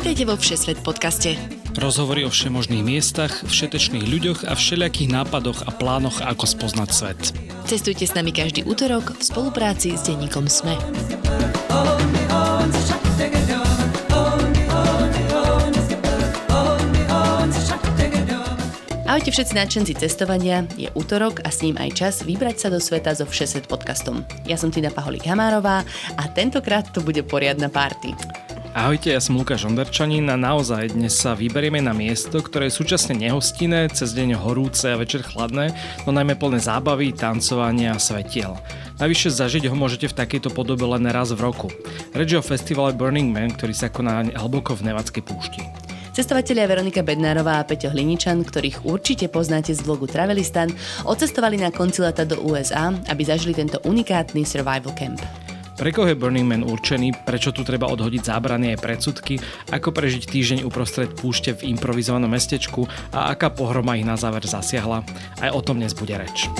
Vítajte vo Všesvet podcaste. Rozhovory o všemožných miestach, všetečných ľuďoch a všelijakých nápadoch a plánoch, ako spoznať svet. Cestujte s nami každý útorok v spolupráci s denníkom SME. Ahojte všetci nadšenci cestovania, je útorok a s ním aj čas vybrať sa do sveta so Všesvet podcastom. Ja som Tina Paholík Hamárová a tentokrát to bude poriadna party. Ahojte, ja som Lukáš Onderčanin a naozaj dnes sa vyberieme na miesto, ktoré je súčasne nehostinné, cez deň horúce a večer chladné, no najmä plné zábavy, tancovania a svetiel. Najvyššie zažiť ho môžete v takejto podobe len raz v roku. Reč o festivale Burning Man, ktorý sa koná hlboko v Nevadskej púšti. Cestovatelia Veronika Bednárová a Peťo Hliničan, ktorých určite poznáte z vlogu Travelistan, odcestovali na konci leta do USA, aby zažili tento unikátny survival camp. Pre koho je Burning Man určený, prečo tu treba odhodiť zábrany aj predsudky, ako prežiť týždeň uprostred púšte v improvizovanom mestečku a aká pohroma ich na záver zasiahla. Aj o tom dnes bude reč.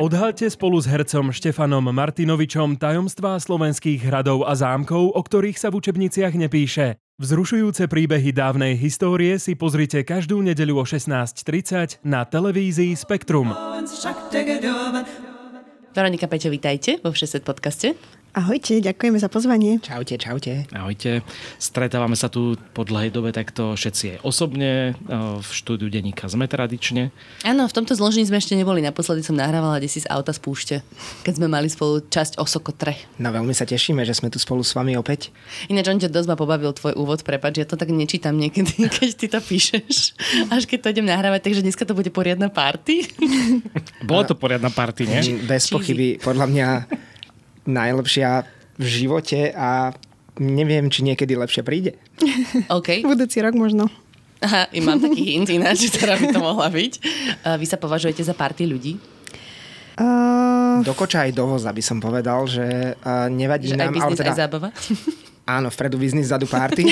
Odhalte spolu s hercom Štefanom Martinovičom tajomstvá slovenských hradov a zámkov, o ktorých sa v učebniciach nepíše. Vzrušujúce príbehy dávnej histórie si pozrite každú nedeľu o 16.30 na televízii Spektrum. Veronika Peťo, vítajte vo Všeset podcaste. Ahojte, ďakujeme za pozvanie. Čaute, čaute. Ahojte. Stretávame sa tu po dlhej dobe takto všetci aj osobne, v štúdiu denníka sme tradične. Áno, v tomto zložení sme ešte neboli. Naposledy som nahrávala desi z auta z púšte, keď sme mali spolu časť o Sokotre. No veľmi sa tešíme, že sme tu spolu s vami opäť. Ináč, on ťa dosť ma pobavil tvoj úvod, prepač, ja to tak nečítam niekedy, keď ty to píšeš, až keď to idem nahrávať, takže dneska to bude poriadna party. Bolo to poriadna party, nie? Bez pochyby, podľa mňa najlepšia v živote a neviem, či niekedy lepšie príde. OK. Budúci rok možno. Aha, mám taký hint ináč, ktorá by to mohla byť. Vy sa považujete za party ľudí? Uh... Do koča aj do voza by som povedal, že uh, nevadí že nám... Aj biznis, teda... aj zábava? Áno, vpredu biznis, zadu party.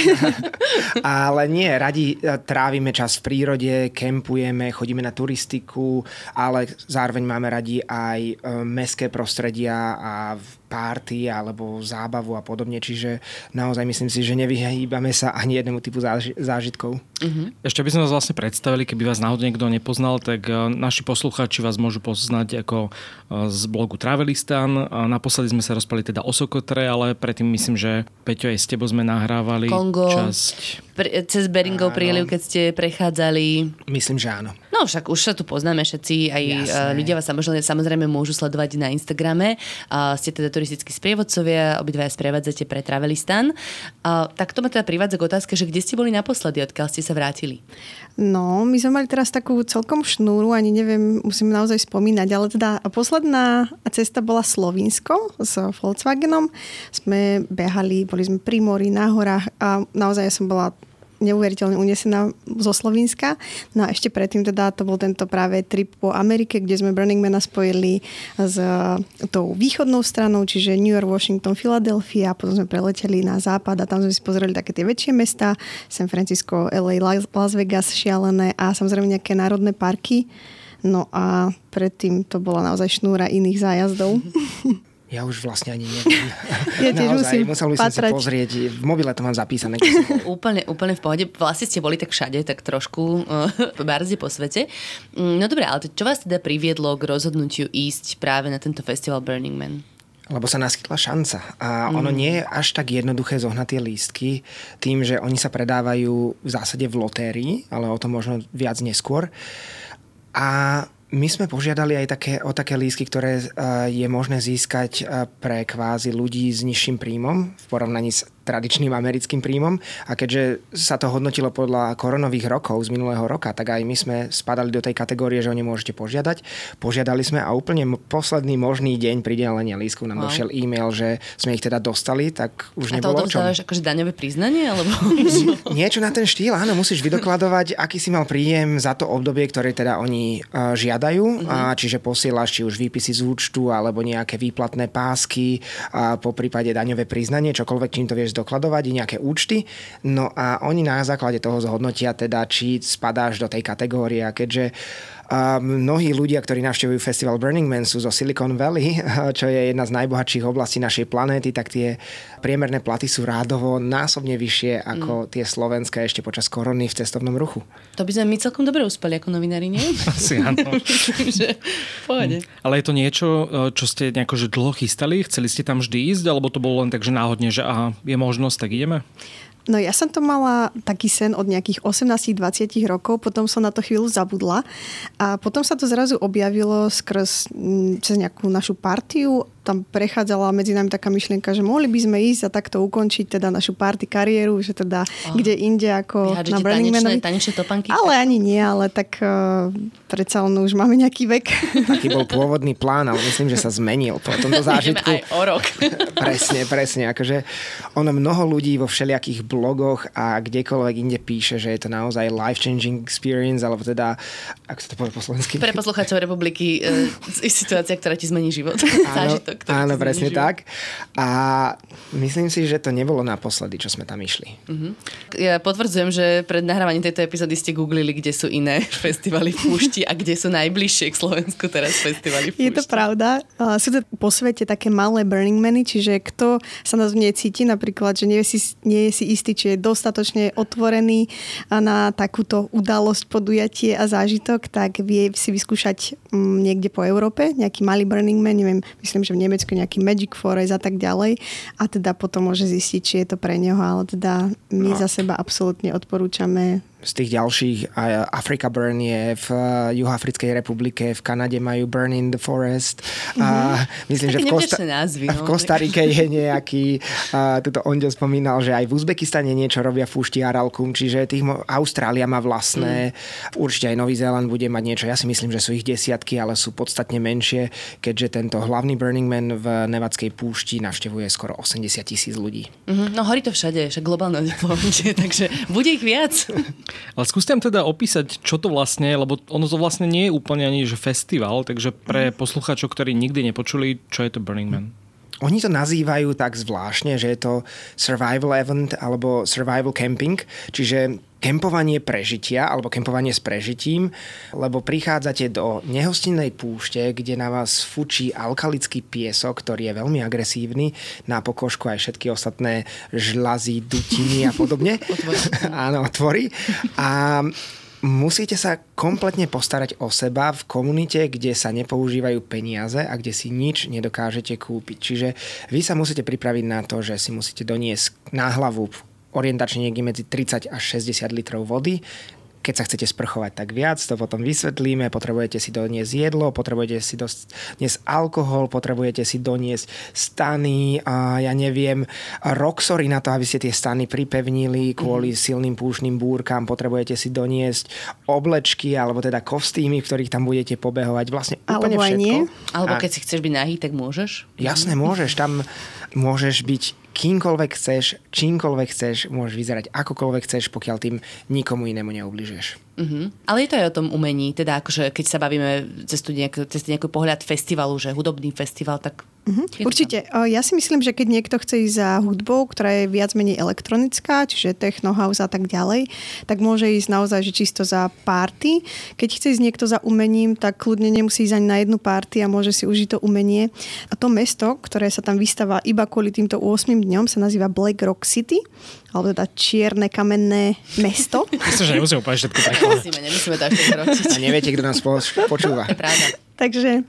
Ale nie, radi e, trávime čas v prírode, kempujeme, chodíme na turistiku, ale zároveň máme radi aj e, mestské prostredia a párty alebo zábavu a podobne. Čiže naozaj myslím si, že nevyhýbame sa ani jednému typu záži- zážitkov. Uh-huh. Ešte by sme vás vlastne predstavili, keby vás náhodou niekto nepoznal, tak e, naši poslucháči vás môžu poznať ako z blogu Travelistan. Naposledy sme sa rozpali teda o Sokotre, ale predtým myslím, že Peťo aj s tebou sme nahrávali Kongo, časť. Cez Beringov príliv, keď ste prechádzali. Myslím, že áno. No však už sa tu poznáme všetci, aj Jasné. ľudia vás samozrejme, samozrejme môžu sledovať na Instagrame. Uh, ste teda turistickí sprievodcovia, obidvaja sprevádzate pre Travelistan. Uh, tak to ma teda privádza k otázke, že kde ste boli naposledy, odkiaľ ste sa vrátili? No, my sme mali teraz takú celkom šnúru, ani neviem, musím naozaj spomínať, ale teda posledná cesta bola Slovinsko s Volkswagenom. Sme behali, boli sme pri mori, na horách a naozaj ja som bola neuveriteľne unesená zo Slovenska. No a ešte predtým teda to bol tento práve trip po Amerike, kde sme Burning Mana spojili s tou východnou stranou, čiže New York, Washington, Philadelphia a potom sme preleteli na západ a tam sme si pozreli také tie väčšie mesta, San Francisco, LA, Las Vegas, šialené a samozrejme nejaké národné parky. No a predtým to bola naozaj šnúra iných zájazdov. Ja už vlastne ani neviem. Ja tiež Naozaj, musím musel by som patrať. si pozrieť. V mobile to mám zapísané. úplne, úplne v pohode. Vlastne ste boli tak všade, tak trošku uh, barzde po svete. Mm, no dobré, ale čo vás teda priviedlo k rozhodnutiu ísť práve na tento festival Burning Man? Lebo sa naskytla šanca. A ono mm. nie je až tak jednoduché zohnať tie lístky tým, že oni sa predávajú v zásade v lotérii, ale o tom možno viac neskôr. A my sme požiadali aj také, o také lísky, ktoré je možné získať pre kvázi ľudí s nižším príjmom v porovnaní s tradičným americkým príjmom a keďže sa to hodnotilo podľa koronových rokov z minulého roka, tak aj my sme spadali do tej kategórie, že o ne môžete požiadať. Požiadali sme a úplne posledný možný deň pridelenia lísku nám wow. došiel e-mail, že sme ich teda dostali, tak už a nebolo to odovzdávaš akože daňové priznanie? Alebo... Niečo na ten štýl, áno, musíš vydokladovať, aký si mal príjem za to obdobie, ktoré teda oni uh, žiadajú, uh-huh. a čiže posielaš či už výpisy z účtu alebo nejaké výplatné pásky, a po prípade daňové priznanie, čokoľvek, čím to vieš dokladovať, nejaké účty. No a oni na základe toho zhodnotia teda, či spadáš do tej kategórie. A keďže A mnohí ľudia, ktorí navštevujú festival Burning Man sú zo Silicon Valley, čo je jedna z najbohatších oblastí našej planéty, tak tie priemerné platy sú rádovo násobne vyššie ako mm. tie slovenské ešte počas korony v cestovnom ruchu. To by sme my celkom dobre uspeli ako novinári, nie? Asi áno. že, pohode. Ale je to niečo, čo ste nejako že dlho chystali? Chceli ste tam vždy ísť, alebo to bolo len tak, že náhodne, že aha, je možnosť, tak ideme? No ja som to mala taký sen od nejakých 18-20 rokov, potom som na to chvíľu zabudla a potom sa to zrazu objavilo skrz, cez nejakú našu partiu tam prechádzala medzi nami taká myšlienka, že mohli by sme ísť a takto ukončiť teda našu party kariéru, že teda oh. kde inde ako na Burning Manovi. topanky? Ale ani nie, ale tak uh, predsa on už máme nejaký vek. Taký bol pôvodný plán, ale myslím, že sa zmenil po tomto zážitku. aj o rok. presne, presne. Akože ono mnoho ľudí vo všelijakých blogoch a kdekoľvek inde píše, že je to naozaj life-changing experience, alebo teda, ako sa to povie po slovensky? Pre poslucháčov republiky e, situácia, ktorá ti zmení život. Áno, Áno, presne tak. A myslím si, že to nebolo naposledy, čo sme tam išli. Uh-huh. Ja potvrdzujem, že pred nahrávaním tejto epizódy ste googlili, kde sú iné festivaly v púšti a kde sú najbližšie k Slovensku teraz festivaly v púšti. Je to pravda. Sú to po svete také malé Burning Many, čiže kto sa nás v nej cíti, napríklad, že nie je si, nie je si istý, či je dostatočne otvorený na takúto udalosť, podujatie a zážitok, tak vie si vyskúšať mm, niekde po Európe, nejaký malý Burning Man, neviem, myslím, že v Nemecku nejaký Magic Forest a tak ďalej a teda potom môže zistiť, či je to pre neho, ale teda my no. za seba absolútne odporúčame z tých ďalších, Afrika Burn je v eh, Juhoafrickej republike, v Kanade majú Burn in the Forest. Mm-hmm. A mhm. myslím, že v, Kosta- názvy, no. v Kostarike je nejaký, a tuto Ondio spomínal, že aj v Uzbekistane niečo robia fúšti Aralkum, čiže tých, Austrália má vlastné, mm. určite aj Nový Zéland bude mať niečo. Ja si myslím, že sú ich desiatky, ale sú podstatne menšie, keďže tento hlavný Burning Man v Nevadskej púšti navštevuje skoro 80 tisíc ľudí. Mm-hmm. No horí to všade, však globálne takže bude ich viac. Ale skúste teda opísať, čo to vlastne je, lebo ono to vlastne nie je úplne ani že festival, takže pre mhm. poslucháčov, ktorí nikdy nepočuli, čo je to Burning Man. Oni to nazývajú tak zvláštne, že je to survival event alebo survival camping, čiže kempovanie prežitia alebo kempovanie s prežitím, lebo prichádzate do nehostinnej púšte, kde na vás fučí alkalický piesok, ktorý je veľmi agresívny, na pokožku aj všetky ostatné žlazy, dutiny a podobne. Áno, otvorí. A musíte sa kompletne postarať o seba v komunite, kde sa nepoužívajú peniaze a kde si nič nedokážete kúpiť. Čiže vy sa musíte pripraviť na to, že si musíte doniesť na hlavu orientačne niekde medzi 30 až 60 litrov vody. Keď sa chcete sprchovať, tak viac, to potom vysvetlíme. Potrebujete si doniesť jedlo, potrebujete si doniesť alkohol, potrebujete si doniesť stany, a ja neviem, roxory na to, aby ste tie stany pripevnili kvôli mm. silným púšnym búrkam, potrebujete si doniesť oblečky alebo teda kostýmy, v ktorých tam budete pobehovať. Vlastne úplne alebo všetko. Nie. Alebo keď si chceš byť nahý, tak môžeš. Jasné, môžeš. Tam môžeš byť kýmkoľvek chceš, čímkoľvek chceš, môžeš vyzerať akokoľvek chceš, pokiaľ tým nikomu inému neubližuješ. Uh-huh. Ale je to aj o tom umení, teda akože keď sa bavíme cez, nejak, cez nejaký pohľad festivalu, že hudobný festival, tak Uh-huh. Určite. Ja si myslím, že keď niekto chce ísť za hudbou, ktorá je viac menej elektronická, čiže techno, house a tak ďalej, tak môže ísť naozaj že čisto za party. Keď chce ísť niekto za umením, tak kľudne nemusí ísť ani na jednu party a môže si užiť to umenie. A to mesto, ktoré sa tam vystáva iba kvôli týmto 8 dňom, sa nazýva Black Rock City alebo teda čierne kamenné mesto. Myslím, že nemusíme úplne všetko Nemusíme, nemusíme to až tak A neviete, kto nás počúva. Pravda. Takže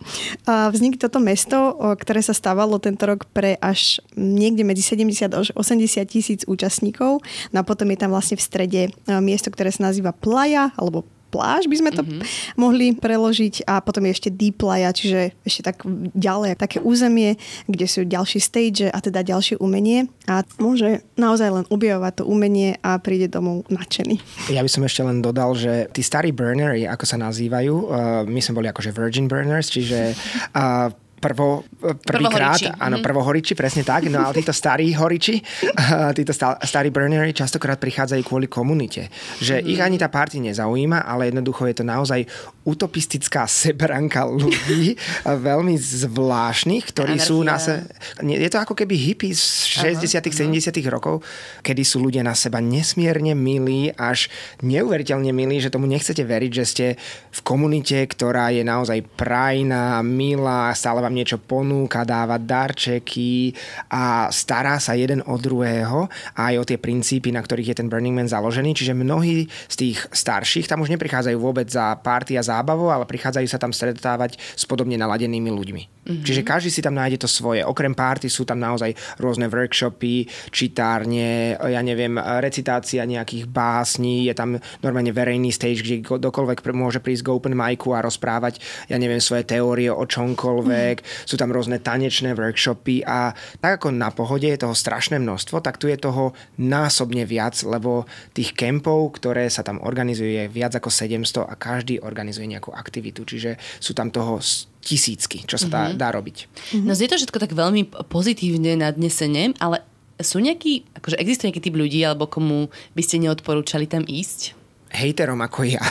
vzniklo toto mesto, ktoré sa stávalo tento rok pre až niekde medzi 70 až 80 tisíc účastníkov. No a potom je tam vlastne v strede miesto, ktoré sa nazýva Playa, alebo pláž by sme to mm-hmm. mohli preložiť a potom je ešte deep playa, čiže ešte tak ďalej, také územie, kde sú ďalšie stage a teda ďalšie umenie a môže naozaj len objavovať to umenie a príde domov nadšený. Ja by som ešte len dodal, že tí starí burnery, ako sa nazývajú, uh, my sme boli akože virgin burners, čiže uh, prvo, prvýkrát, Prvohoriči. áno, Mhm. prvohoriči, presne tak, no ale títo starí horiči, títo sta- starí burnery častokrát prichádzajú kvôli komunite. Že Mhm. ich ani tá party nezaujíma, ale jednoducho je to naozaj utopistická sebranka ľudí, veľmi zvláštnych, ktorí sú na se... Je to ako keby hippies z 60 70 rokov, kedy sú ľudia na seba nesmierne milí, až neuveriteľne milí, že tomu nechcete veriť, že ste v komunite, ktorá je naozaj prajná, milá, stále vám niečo ponúka, dáva darčeky a stará sa jeden o druhého a aj o tie princípy, na ktorých je ten Burning Man založený. Čiže mnohí z tých starších tam už neprichádzajú vôbec za party a zábavu, ale prichádzajú sa tam stretávať s podobne naladenými ľuďmi. Mm-hmm. Čiže každý si tam nájde to svoje. Okrem party sú tam naozaj rôzne workshopy, čitárne, ja neviem, recitácia nejakých básní, je tam normálne verejný stage, kde kdokoľvek môže prísť k open micu a rozprávať, ja neviem, svoje teórie o čomkoľvek. Mm. Sú tam rôzne tanečné workshopy a tak ako na pohode je toho strašné množstvo, tak tu je toho násobne viac, lebo tých kempov, ktoré sa tam organizujú, je viac ako 700 a každý organizuje nejakú aktivitu. Čiže sú tam toho tisícky, čo sa dá, dá robiť. No znie to všetko tak veľmi pozitívne nadnesene, ale sú nejakí, akože existuje nejaký typ ľudí, alebo komu by ste neodporúčali tam ísť? Hejterom ako ja.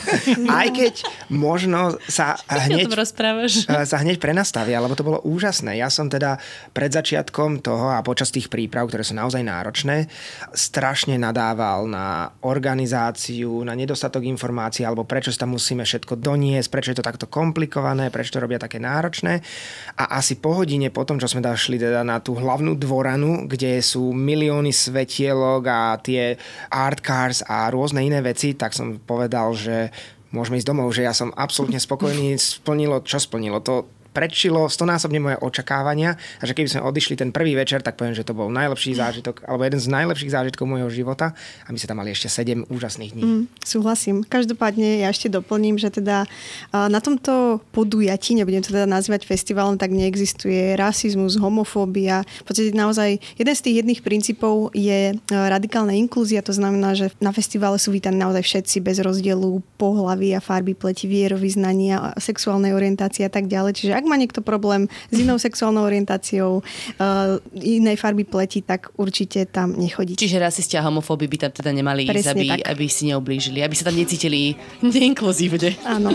Aj keď možno sa hneď, sa hneď prenastavia, lebo to bolo úžasné. Ja som teda pred začiatkom toho a počas tých príprav, ktoré sú naozaj náročné, strašne nadával na organizáciu, na nedostatok informácií, alebo prečo sa tam musíme všetko doniesť, prečo je to takto komplikované, prečo to robia také náročné. A asi po hodine potom, čo sme došli teda na tú hlavnú dvoranu, kde sú milióny svetielok a tie art cars a rôzne iné veci, tak som povedal, že môžeme ísť domov, že ja som absolútne spokojný, splnilo, čo splnilo to predčilo stonásobne moje očakávania a že keby sme odišli ten prvý večer, tak poviem, že to bol najlepší zážitok, alebo jeden z najlepších zážitkov môjho života a my sa tam mali ešte 7 úžasných dní. Mm, súhlasím. Každopádne ja ešte doplním, že teda na tomto podujatí, nebudem to teda nazývať festivalom, tak neexistuje rasizmus, homofóbia. V podstate naozaj jeden z tých jedných princípov je a, radikálna inklúzia, to znamená, že na festivale sú vítaní naozaj všetci bez rozdielu pohlavy a farby pleti, vierovýznania, sexuálnej orientácie a tak ďalej. Čiže ak má niekto problém s inou sexuálnou orientáciou, uh, inej farby pleti, tak určite tam nechodí. Čiže rasisti a homofóby by tam teda nemali ísť, Presne aby, tak. aby si neublížili, aby sa tam necítili neinkluzívne. Áno.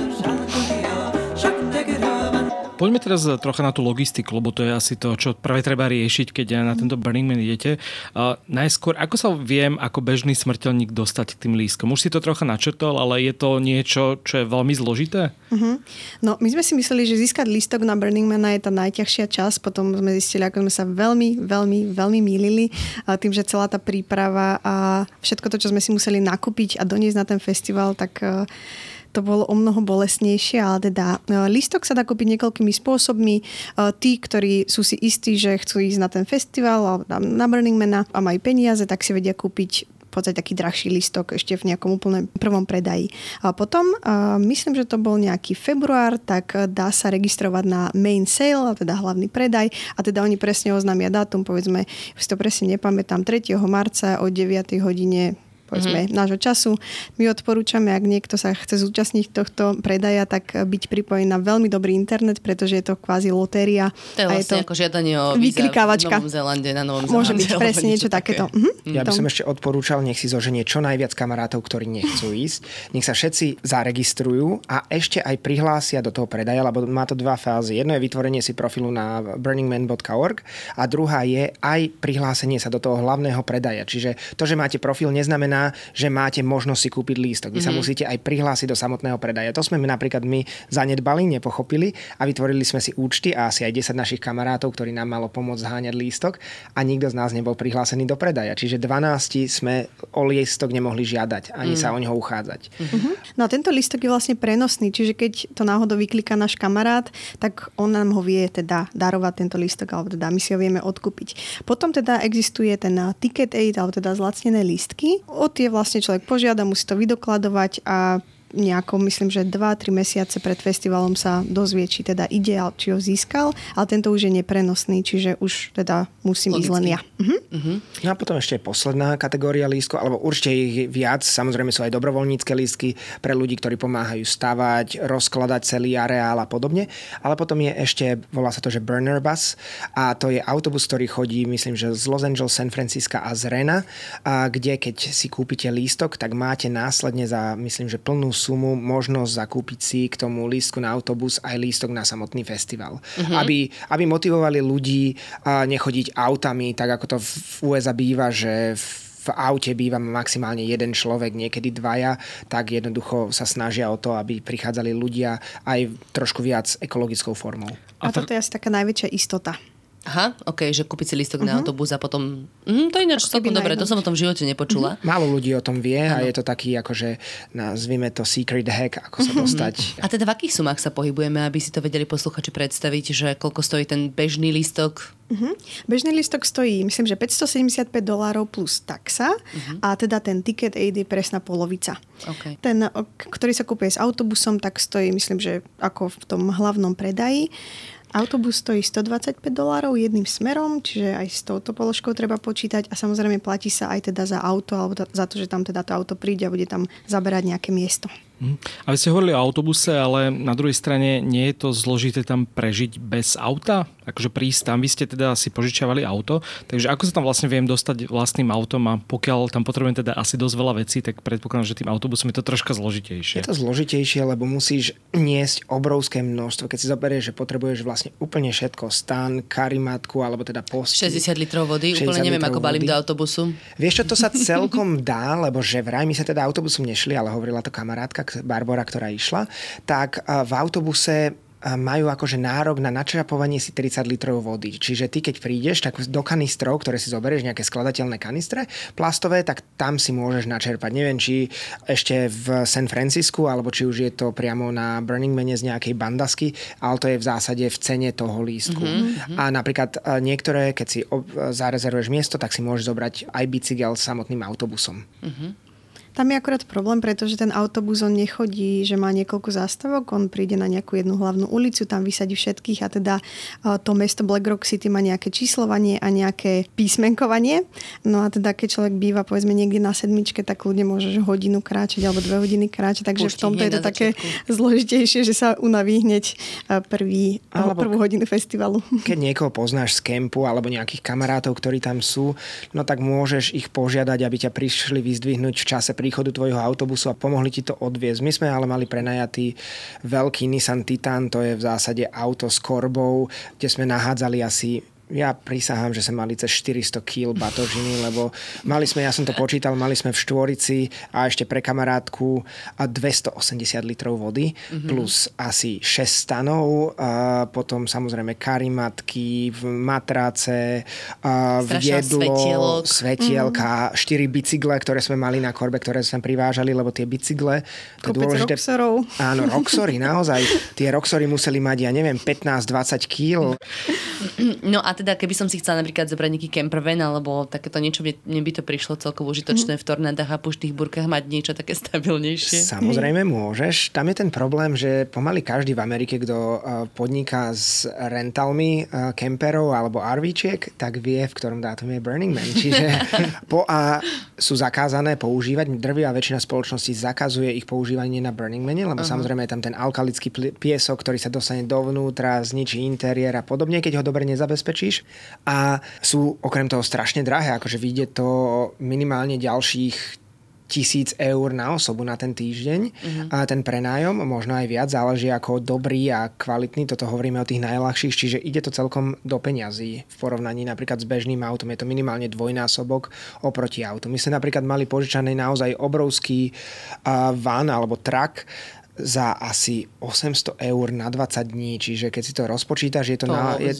Poďme teraz trocha na tú logistiku, lebo to je asi to, čo práve treba riešiť, keď na tento Burning Man idete. Uh, najskôr, ako sa viem ako bežný smrteľník dostať k tým lístkom? Už si to trocha načrtol, ale je to niečo, čo je veľmi zložité? Uh-huh. No, my sme si mysleli, že získať lístok na Burning Mana je tá najťažšia časť, potom sme zistili, ako sme sa veľmi, veľmi, veľmi mýlili a tým, že celá tá príprava a všetko to, čo sme si museli nakúpiť a doniesť na ten festival, tak uh, to bolo o mnoho bolestnejšie, ale teda uh, lístok sa dá kúpiť niekoľkými spôsobmi. Uh, tí, ktorí sú si istí, že chcú ísť na ten festival na, Burning Mana a majú peniaze, tak si vedia kúpiť v podstate taký drahší listok ešte v nejakom úplne prvom predaji. A potom, uh, myslím, že to bol nejaký február, tak dá sa registrovať na main sale, teda hlavný predaj a teda oni presne oznámia dátum, povedzme, už si to presne nepamätám, 3. marca o 9. hodine povedzme, mm-hmm. nášho času. My odporúčame, ak niekto sa chce zúčastniť tohto predaja, tak byť pripojený na veľmi dobrý internet, pretože je to kvázi lotéria. To je vlastne ako žiadanie o vyklikávačka. v Novom Zélande, na Novom. Môže byť presne niečo takéto. Mhm. Ja by som ešte odporúčal, nech si zoženie čo najviac kamarátov, ktorí nechcú ísť. Nech sa všetci zaregistrujú a ešte aj prihlásia do toho predaja, lebo má to dva fázy. Jedno je vytvorenie si profilu na burningman.org a druhá je aj prihlásenie sa do toho hlavného predaja. Čiže to, že máte profil, neznamená, že máte možnosť si kúpiť lístok. Vy sa musíte aj prihlásiť do samotného predaja. To sme my napríklad my zanedbali, nepochopili a vytvorili sme si účty a asi aj 10 našich kamarátov, ktorí nám malo pomôcť zháňať lístok a nikto z nás nebol prihlásený do predaja. Čiže 12 sme o lístok nemohli žiadať, ani sa o neho uchádzať. Uh-huh. No a tento listok je vlastne prenosný, čiže keď to náhodou vyklika náš kamarát, tak on nám ho vie teda darovať tento listok, alebo teda my si ho vieme odkúpiť. Potom teda existuje ten Ticket Aid, alebo teda zlacnené lístky. O tie vlastne človek požiada, musí to vydokladovať a nejako, myslím, že 2-3 mesiace pred festivalom sa dozvie, či teda ide, či ho získal, ale tento už je neprenosný, čiže už teda musím Logicky. ísť len ja. Uh-huh. Uh-huh. No a potom ešte posledná kategória lístkov, alebo určite ich viac, samozrejme sú aj dobrovoľnícke lístky pre ľudí, ktorí pomáhajú stavať, rozkladať celý areál a podobne, ale potom je ešte, volá sa to, že Burner Bus a to je autobus, ktorý chodí, myslím, že z Los Angeles, San Francisco a z Rena, a kde keď si kúpite lístok, tak máte následne za, myslím, že plnú sumu možnosť zakúpiť si k tomu lístku na autobus aj lístok na samotný festival. Uh-huh. Aby, aby motivovali ľudí nechodiť autami, tak ako to v USA býva, že v aute býva maximálne jeden človek, niekedy dvaja, tak jednoducho sa snažia o to, aby prichádzali ľudia aj trošku viac ekologickou formou. A, a toto je asi taká najväčšia istota. Aha, ok, že kúpiť si listok uh-huh. na mhm. autobus a potom... Mm, to ináč celkom dobre, to som o tom živote nepočula. Uh-huh. Málo ľudí o tom vie ano. a je to taký, akože nazvime to secret hack, ako sa dostať. Uh-huh. A teda v akých sumách sa pohybujeme, aby si to vedeli posluchači predstaviť, že koľko stojí ten bežný listok? Uh-huh. Bežný listok stojí, myslím, že 575 dolárov plus taxa uh-huh. a teda ten ticket aid je presná polovica. Okay. Ten, ktorý sa kúpuje s autobusom, tak stojí, myslím, že ako v tom hlavnom predaji. Autobus stojí 125 dolárov jedným smerom, čiže aj s touto položkou treba počítať a samozrejme platí sa aj teda za auto alebo za to, že tam teda to auto príde a bude tam zaberať nejaké miesto. Mhm. A vy ste hovorili o autobuse, ale na druhej strane nie je to zložité tam prežiť bez auta? Akože prísť tam, vy ste teda si požičiavali auto, takže ako sa tam vlastne viem dostať vlastným autom a pokiaľ tam potrebujem teda asi dosť veľa vecí, tak predpokladám, že tým autobusom je to troška zložitejšie. Je to zložitejšie, lebo musíš niesť obrovské množstvo. Keď si zoberieš, že potrebuješ vlastne úplne všetko, stan, karimatku alebo teda post. 60 litrov vody, úplne neviem, ako balím do autobusu. Vieš čo, to sa celkom dá, lebo že vraj my sa teda autobusom nešli, ale hovorila to kamarátka, Barbara, ktorá išla, tak v autobuse majú akože nárok na načerpovanie si 30 litrov vody. Čiže ty, keď prídeš, tak do kanistrov, ktoré si zoberieš, nejaké skladateľné kanistre plastové, tak tam si môžeš načerpať. Neviem, či ešte v San Francisku, alebo či už je to priamo na Burning Mane z nejakej bandasky, ale to je v zásade v cene toho lístku. Mm-hmm. A napríklad niektoré, keď si zarezervuješ miesto, tak si môžeš zobrať aj bicykel s samotným autobusom. Mm-hmm. Tam je akorát problém, pretože ten autobus on nechodí, že má niekoľko zástavok, on príde na nejakú jednu hlavnú ulicu, tam vysadí všetkých a teda to mesto Black Rock City má nejaké číslovanie a nejaké písmenkovanie. No a teda keď človek býva povedzme niekde na sedmičke, tak ľudia môže že hodinu kráčať alebo dve hodiny kráčať, takže Pušti, v tomto je to také zložitejšie, že sa unaví hneď prvý, alebo prvú hodinu festivalu. Keď niekoho poznáš z kempu alebo nejakých kamarátov, ktorí tam sú, no tak môžeš ich požiadať, aby ťa prišli vyzdvihnúť v čase pri príchodu tvojho autobusu a pomohli ti to odviezť. My sme ale mali prenajatý veľký Nissan Titan, to je v zásade auto s korbou, kde sme nahádzali asi ja prisahám, že sme mali cez 400 kg batožiny, lebo mali sme, ja som to počítal, mali sme v štvorici a ešte pre kamarátku 280 litrov vody, mm-hmm. plus asi 6 stanov, a potom samozrejme karimatky, matráce, a jedlo, svetielka, mm-hmm. 4 bicykle, ktoré sme mali na korbe, ktoré sme privážali, lebo tie bicykle... To dôležité, roxorov. Áno, roxory, naozaj. Tie roxory museli mať, ja neviem, 15-20 kg. No a teda, keby som si chcela napríklad zobrať nejaký campervan alebo takéto niečo, mne, mne by to prišlo celkovo užitočné mm. v tornádach a puštých burkách mať niečo také stabilnejšie. Samozrejme môžeš. Tam je ten problém, že pomaly každý v Amerike, kto uh, podniká s rentalmi kemperov alebo RVčiek, tak vie, v ktorom dátume je Burning Man. Čiže po A sú zakázané používať. Drvia väčšina spoločností zakazuje ich používanie na Burning Man, lebo uh-huh. samozrejme je tam ten alkalický piesok, ktorý sa dostane dovnútra, zničí interiér a podobne, keď ho dobre nezabezpečí kúpiš a sú okrem toho strašne drahé, akože vyjde to minimálne ďalších tisíc eur na osobu na ten týždeň. Uh-huh. A ten prenájom, možno aj viac, záleží ako dobrý a kvalitný, toto hovoríme o tých najľahších, čiže ide to celkom do peňazí v porovnaní napríklad s bežným autom. Je to minimálne dvojnásobok oproti autu. My sme napríklad mali požičaný naozaj obrovský uh, van alebo trak za asi 800 eur na 20 dní, čiže keď si to rozpočítaš, je to, to na, je,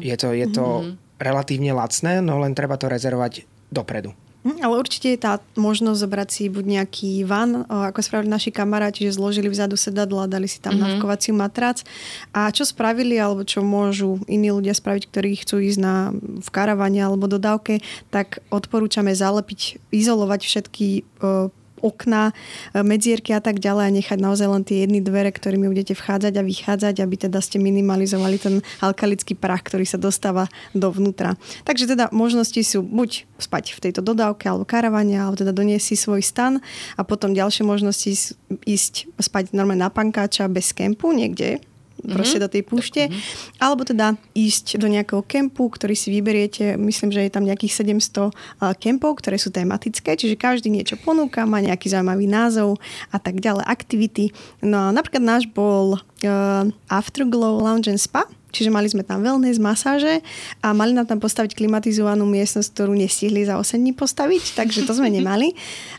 je to, je to mm-hmm. relatívne lacné, no len treba to rezervovať dopredu. Hm, ale určite je tá možnosť zobrať si buď nejaký van, ako spravili naši kamaráti, že zložili vzadu sedadla, dali si tam mm-hmm. navkovaciu matrac. A čo spravili, alebo čo môžu iní ľudia spraviť, ktorí chcú ísť na, v karavane alebo dodávke, tak odporúčame zalepiť, izolovať všetky okná, e, medzierky a tak ďalej a nechať naozaj len tie jedny dvere, ktorými budete vchádzať a vychádzať, aby teda ste minimalizovali ten alkalický prach, ktorý sa dostáva dovnútra. Takže teda možnosti sú buď spať v tejto dodávke alebo karavane, alebo teda doniesť si svoj stan a potom ďalšie možnosti ísť spať normálne na pankáča bez kempu niekde proste mm-hmm. do tej púšte. Mm-hmm. Alebo teda ísť do nejakého kempu, ktorý si vyberiete. Myslím, že je tam nejakých 700 kempov, ktoré sú tematické, čiže každý niečo ponúka, má nejaký zaujímavý názov a tak ďalej, aktivity. No a napríklad náš bol uh, Afterglow Lounge and Spa, Čiže mali sme tam wellness, masáže a mali nám tam postaviť klimatizovanú miestnosť, ktorú nestihli za 8 dní postaviť, takže to sme nemali.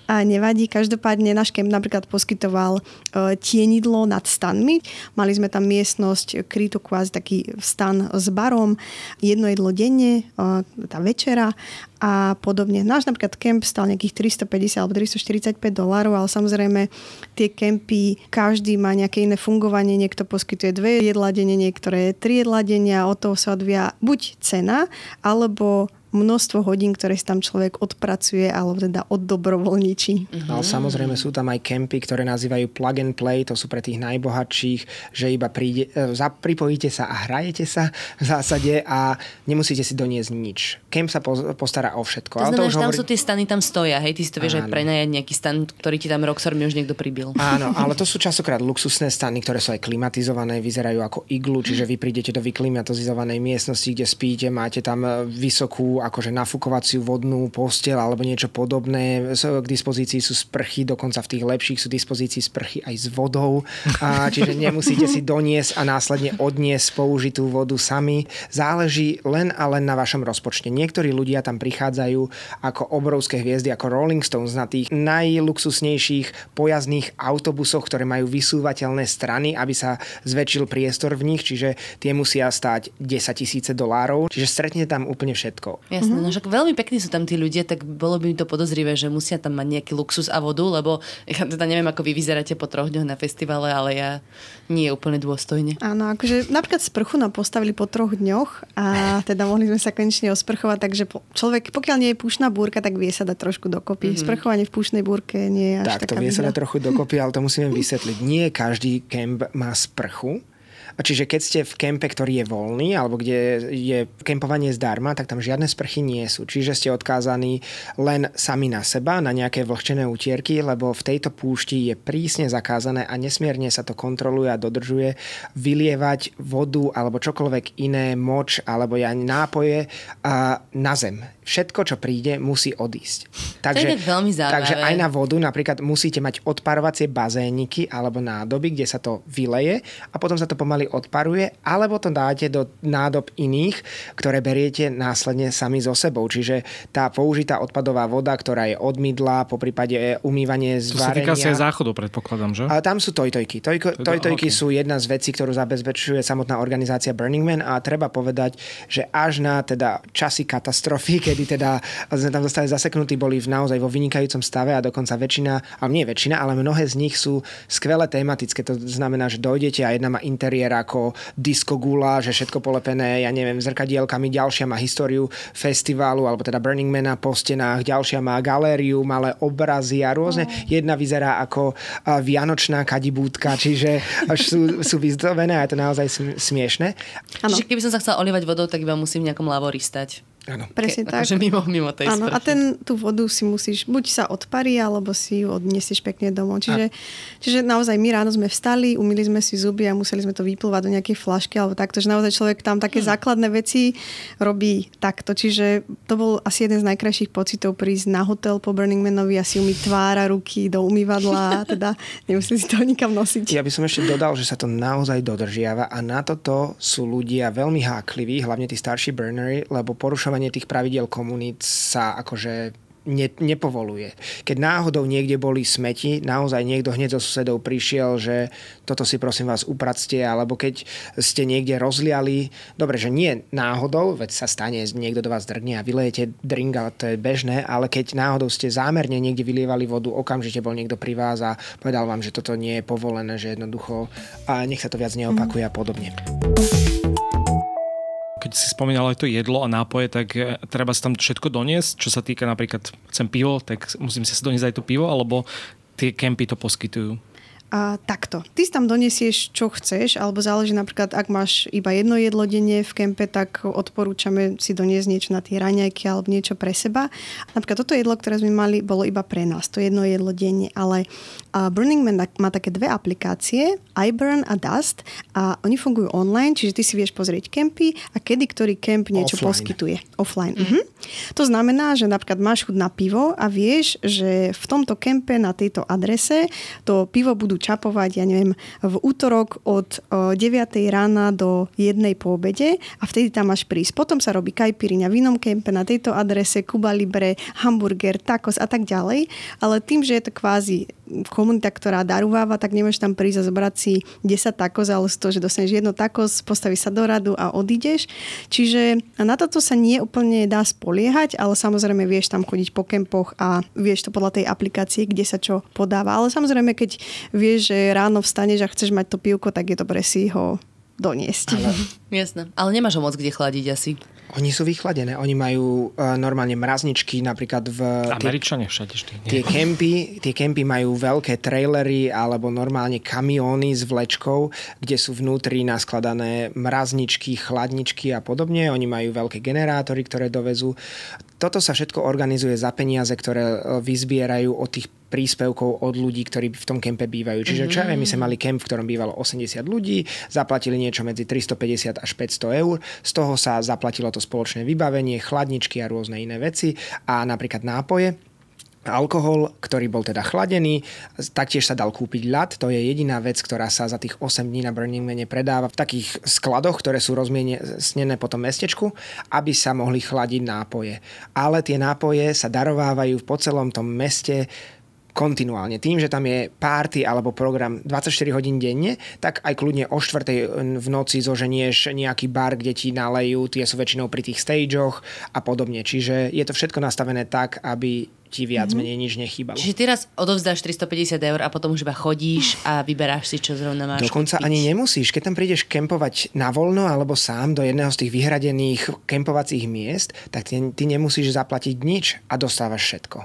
A nevadí, každopádne náš kemp napríklad poskytoval uh, tienidlo nad stanmi. Mali sme tam miestnosť, krytú kvázi taký stan s barom, jedno jedlo denne, uh, tá večera a podobne. Náš napríklad kemp stal nejakých 350 alebo 345 dolárov, ale samozrejme tie kempy, každý má nejaké iné fungovanie, niekto poskytuje dve jedlá denne, niektoré tri jedlá denne a od toho sa odvia buď cena, alebo množstvo hodín, ktoré si tam človek odpracuje alebo teda oddobrovoľničí. Mm-hmm. Ale samozrejme sú tam aj kempy, ktoré nazývajú plug and play, to sú pre tých najbohatších, že iba príde, e, pripojíte sa a hrajete sa v zásade a nemusíte si doniesť nič. Kemp sa postará o všetko. To znamená, Ale to že tam hovorí... sú tie stany, tam stoja, hej? Ty si to vieš aj prenajať nejaký stan, ktorý ti tam Roxor mi už niekto pribil. Áno, ale to sú časokrát luxusné stany, ktoré sú aj klimatizované, vyzerajú ako iglu, čiže vy prídete do vyklimatizovanej miestnosti, kde spíte, máte tam e, akože nafukovaciu vodnú postel alebo niečo podobné. K dispozícii sú sprchy, dokonca v tých lepších sú dispozícii sprchy aj s vodou. A, čiže nemusíte si doniesť a následne odniesť použitú vodu sami. Záleží len a len na vašom rozpočte. Niektorí ľudia tam prichádzajú ako obrovské hviezdy, ako Rolling Stones na tých najluxusnejších pojazdných autobusoch, ktoré majú vysúvateľné strany, aby sa zväčšil priestor v nich, čiže tie musia stať 10 tisíce dolárov. Čiže stretne tam úplne všetko. Jasné, mm-hmm. no však veľmi pekní sú tam tí ľudia, tak bolo by mi to podozrivé, že musia tam mať nejaký luxus a vodu, lebo ja teda neviem, ako vy vyzeráte po troch dňoch na festivale, ale ja nie je úplne dôstojne. Áno, akože napríklad sprchu nám postavili po troch dňoch a teda mohli sme sa konečne osprchovať, takže človek, pokiaľ nie je púšna búrka, tak vie sa dať trošku dokopy. Mm-hmm. Sprchovanie v púšnej búrke nie je až Tak, to vie sa dať trochu dokopy, ale to musíme vysvetliť. Nie každý kemp má sprchu Čiže keď ste v kempe, ktorý je voľný, alebo kde je kempovanie zdarma, tak tam žiadne sprchy nie sú. Čiže ste odkázaní len sami na seba, na nejaké vlhčené utierky, lebo v tejto púšti je prísne zakázané a nesmierne sa to kontroluje a dodržuje vylievať vodu alebo čokoľvek iné, moč alebo ja nápoje na zem všetko, čo príde, musí odísť. Takže, to je veľmi zaujímavé. Takže aj na vodu napríklad musíte mať odparovacie bazéniky alebo nádoby, kde sa to vyleje a potom sa to pomaly odparuje, alebo to dáte do nádob iných, ktoré beriete následne sami so sebou. Čiže tá použitá odpadová voda, ktorá je od mydla, po prípade umývanie z To sa týka si aj záchodu, predpokladám, že? A tam sú tojtojky. Tojko, tojtojky okay. sú jedna z vecí, ktorú zabezpečuje samotná organizácia Burning Man a treba povedať, že až na teda časy katastrofy, keď kedy teda sme tam zostali zaseknutí, boli v naozaj vo vynikajúcom stave a dokonca väčšina, ale nie väčšina, ale mnohé z nich sú skvelé tematické. To znamená, že dojdete a jedna má interiér ako disco gula, že všetko polepené, ja neviem, zrkadielkami, ďalšia má históriu festivalu, alebo teda Burning Man po stenách, ďalšia má galériu, malé obrazy a rôzne. Oh. Jedna vyzerá ako vianočná kadibúdka, čiže až sú, sú vyzdobené a je to naozaj smiešne. Čiže keby som sa chcel olievať vodou, tak iba musím v nejakom lavori stať. Áno. Presne Ke, tak. Akože mimo, mimo tej Áno, a ten, tú vodu si musíš, buď sa odparí, alebo si ju odniesieš pekne domov. Čiže, a... čiže naozaj my ráno sme vstali, umili sme si zuby a museli sme to vyplúvať do nejakej flašky alebo takto, že naozaj človek tam také hmm. základné veci robí takto. Čiže to bol asi jeden z najkrajších pocitov prísť na hotel po Burning Manovi a si umyť tvára, ruky do umývadla, teda nemuseli si to nikam nosiť. Ja by som ešte dodal, že sa to naozaj dodržiava a na toto sú ľudia veľmi hákliví, hlavne tí starší burnery, lebo porušovanie tých pravidel komunít sa akože ne, nepovoluje. Keď náhodou niekde boli smeti, naozaj niekto hneď zo susedov prišiel, že toto si prosím vás upracte, alebo keď ste niekde rozliali, dobre, že nie náhodou, veď sa stane, niekto do vás drgne a vylejete drink, ale to je bežné, ale keď náhodou ste zámerne niekde vylievali vodu, okamžite bol niekto pri vás a povedal vám, že toto nie je povolené, že jednoducho a nech sa to viac neopakuje a podobne. Keď si spomínal aj to jedlo a nápoje, tak e, treba si tam všetko doniesť, čo sa týka napríklad, chcem pivo, tak musím si doniesť aj to pivo, alebo tie kempy to poskytujú? A takto. Ty si tam donesieš, čo chceš, alebo záleží napríklad, ak máš iba jedno jedlo denne v kempe, tak odporúčame si doniesť niečo na tie raňajky alebo niečo pre seba. Napríklad toto jedlo, ktoré sme mali, bolo iba pre nás, to jedno jedlo denne, ale Burning Man má také dve aplikácie, iBurn a Dust a oni fungujú online, čiže ty si vieš pozrieť kempy a kedy ktorý kemp niečo offline. poskytuje. Offline. Mm. Mhm. To znamená, že napríklad máš chud na pivo a vieš, že v tomto kempe na tejto adrese to pivo budú čapovať, ja neviem, v útorok od 9 rána do 1 po obede a vtedy tam máš prísť. Potom sa robí kajpiriňa v inom kempe na tejto adrese, Kuba Libre, hamburger, tacos a tak ďalej. Ale tým, že je to kvázi komunita, ktorá darúváva, tak nemôžeš tam prísť a zobrať si 10 takos, ale z toho, že dostaneš jedno takos, postaví sa do radu a odídeš. Čiže na toto sa nie úplne dá spoliehať, ale samozrejme vieš tam chodiť po kempoch a vieš to podľa tej aplikácie, kde sa čo podáva. Ale samozrejme, keď vieš, že ráno vstaneš a chceš mať to pivko, tak je dobre si ho doniesť. Ale... Jasné. Ale nemáš ho moc kde chladiť asi. Oni sú vychladené. Oni majú uh, normálne mrazničky napríklad v... Američania všade vždy. Tie kempy, tie kempy majú veľké trailery alebo normálne kamióny s vlečkou, kde sú vnútri naskladané mrazničky, chladničky a podobne. Oni majú veľké generátory, ktoré dovezú. Toto sa všetko organizuje za peniaze, ktoré e, vyzbierajú od tých príspevkov od ľudí, ktorí v tom kempe bývajú. Čiže čo ja viem, my sme mali kemp, v ktorom bývalo 80 ľudí, zaplatili niečo medzi 350 až 500 eur, z toho sa zaplatilo to spoločné vybavenie, chladničky a rôzne iné veci a napríklad nápoje alkohol, ktorý bol teda chladený, taktiež sa dal kúpiť ľad, to je jediná vec, ktorá sa za tých 8 dní na Burning Mane predáva v takých skladoch, ktoré sú rozmiestnené po tom mestečku, aby sa mohli chladiť nápoje. Ale tie nápoje sa darovávajú po celom tom meste kontinuálne. Tým, že tam je párty alebo program 24 hodín denne, tak aj kľudne o 4 v noci zoženieš nejaký bar, kde ti nalejú, tie sú väčšinou pri tých stageoch a podobne. Čiže je to všetko nastavené tak, aby ti viac mm-hmm. menej nič nechýbalo. Čiže ty raz odovzdáš 350 eur a potom už iba chodíš a vyberáš si, čo zrovna máš. Dokonca kúpiť. ani nemusíš. Keď tam prídeš kempovať na voľno alebo sám do jedného z tých vyhradených kempovacích miest, tak ty, ty nemusíš zaplatiť nič a dostávaš všetko.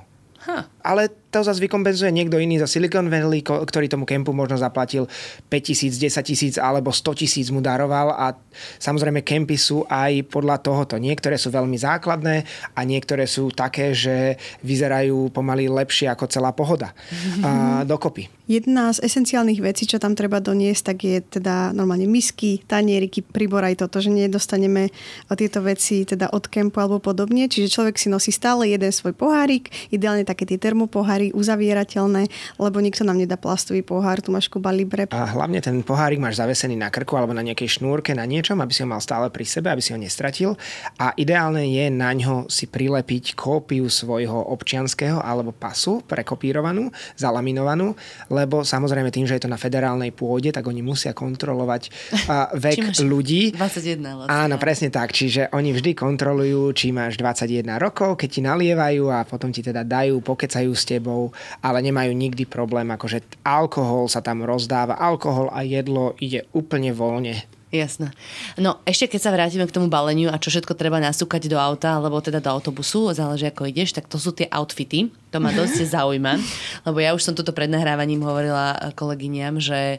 Ha. Ale to zase vykompenzuje niekto iný za Silicon Valley, ktorý tomu kempu možno zaplatil 5 tisíc, 10 tisíc alebo 100 tisíc mu daroval a samozrejme kempy sú aj podľa tohoto. Niektoré sú veľmi základné a niektoré sú také, že vyzerajú pomaly lepšie ako celá pohoda. A, dokopy. Jedna z esenciálnych vecí, čo tam treba doniesť, tak je teda normálne misky, tanieriky, príbor aj toto, že nedostaneme tieto veci teda od kempu alebo podobne. Čiže človek si nosí stále jeden svoj pohárik, ideálne také tie termopoháry, pohári uzavierateľné, lebo nikto nám nedá plastový pohár, tu máš Kuba Libre. A hlavne ten pohárik máš zavesený na krku alebo na nejakej šnúrke, na niečom, aby si ho mal stále pri sebe, aby si ho nestratil. A ideálne je na ňo si prilepiť kópiu svojho občianského alebo pasu prekopírovanú, zalaminovanú, lebo samozrejme tým, že je to na federálnej pôde, tak oni musia kontrolovať uh, vek ľudí. 21 Áno, presne tak. Čiže oni vždy kontrolujú, či máš 21 rokov, keď ti nalievajú a potom ti teda dajú, pokecajú s tebou sebou, ale nemajú nikdy problém, akože alkohol sa tam rozdáva, alkohol a jedlo ide úplne voľne. Jasné. No ešte keď sa vrátime k tomu baleniu a čo všetko treba nasúkať do auta, alebo teda do autobusu, záleží ako ideš, tak to sú tie outfity. To ma dosť zaujíma, lebo ja už som toto pred nahrávaním hovorila kolegyniam, že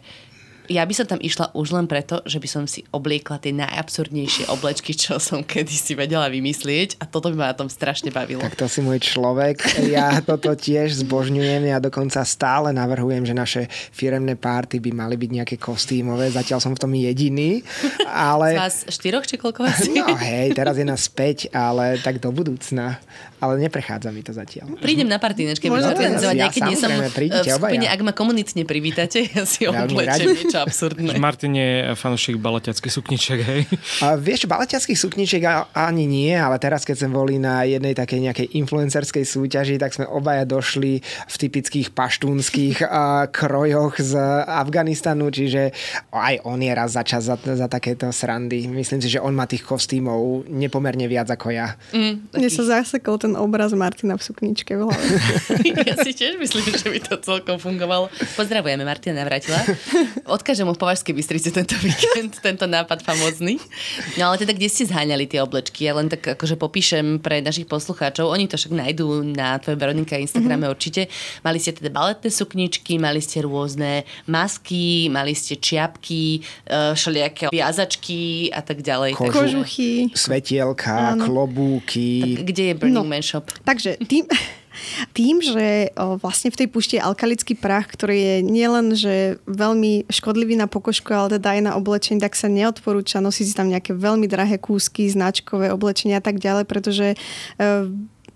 ja by som tam išla už len preto, že by som si obliekla tie najabsurdnejšie oblečky, čo som kedy si vedela vymyslieť a toto by ma na tom strašne bavilo. Tak to si môj človek. Ja toto tiež zbožňujem. Ja dokonca stále navrhujem, že naše firemné párty by mali byť nejaké kostýmové. Zatiaľ som v tom jediný. Ale... Z vás štyroch či koľko vás No hej, teraz je nás späť, ale tak do budúcna ale neprechádza mi to zatiaľ. Prídem na partínečke, budem organizovať ja, som v skupine, ak ma komunitne privítate, ja si oblečem niečo absurdné. Martin je fanúšik balaťackých sukničiek, hej? A vieš, balaťackých sukničiek ani nie, ale teraz keď sme boli na jednej takej nejakej influencerskej súťaži, tak sme obaja došli v typických paštúnskych krojoch z Afganistanu, čiže aj on je raz za čas za, za takéto srandy. Myslím si, že on má tých kostýmov nepomerne viac ako ja. Mm, Mne sa zasekol ten obraz Martina v sukničke v hlave. ja si tiež myslím, že by to celkom fungovalo. Pozdravujeme, Martina Navratila. Od odkážem mu v Považskej Bystrici tento víkend, tento nápad famózny. No ale teda, kde ste zháňali tie oblečky? Ja len tak akože popíšem pre našich poslucháčov. Oni to však nájdú na tvojej Veronika Instagrame mm-hmm. určite. Mali ste teda baletné sukničky, mali ste rôzne masky, mali ste čiapky, e, všelijaké viazačky a tak ďalej. Kožu, Kožuchy. Svetielka, Áno. klobúky. Tak, kde je Burning no, Man Shop? Takže tým... Tým, že vlastne v tej pušti je alkalický prach, ktorý je nielen že veľmi škodlivý na pokožku, ale teda aj na oblečenie, tak sa neodporúča nosiť si tam nejaké veľmi drahé kúsky, značkové oblečenia a tak ďalej, pretože e,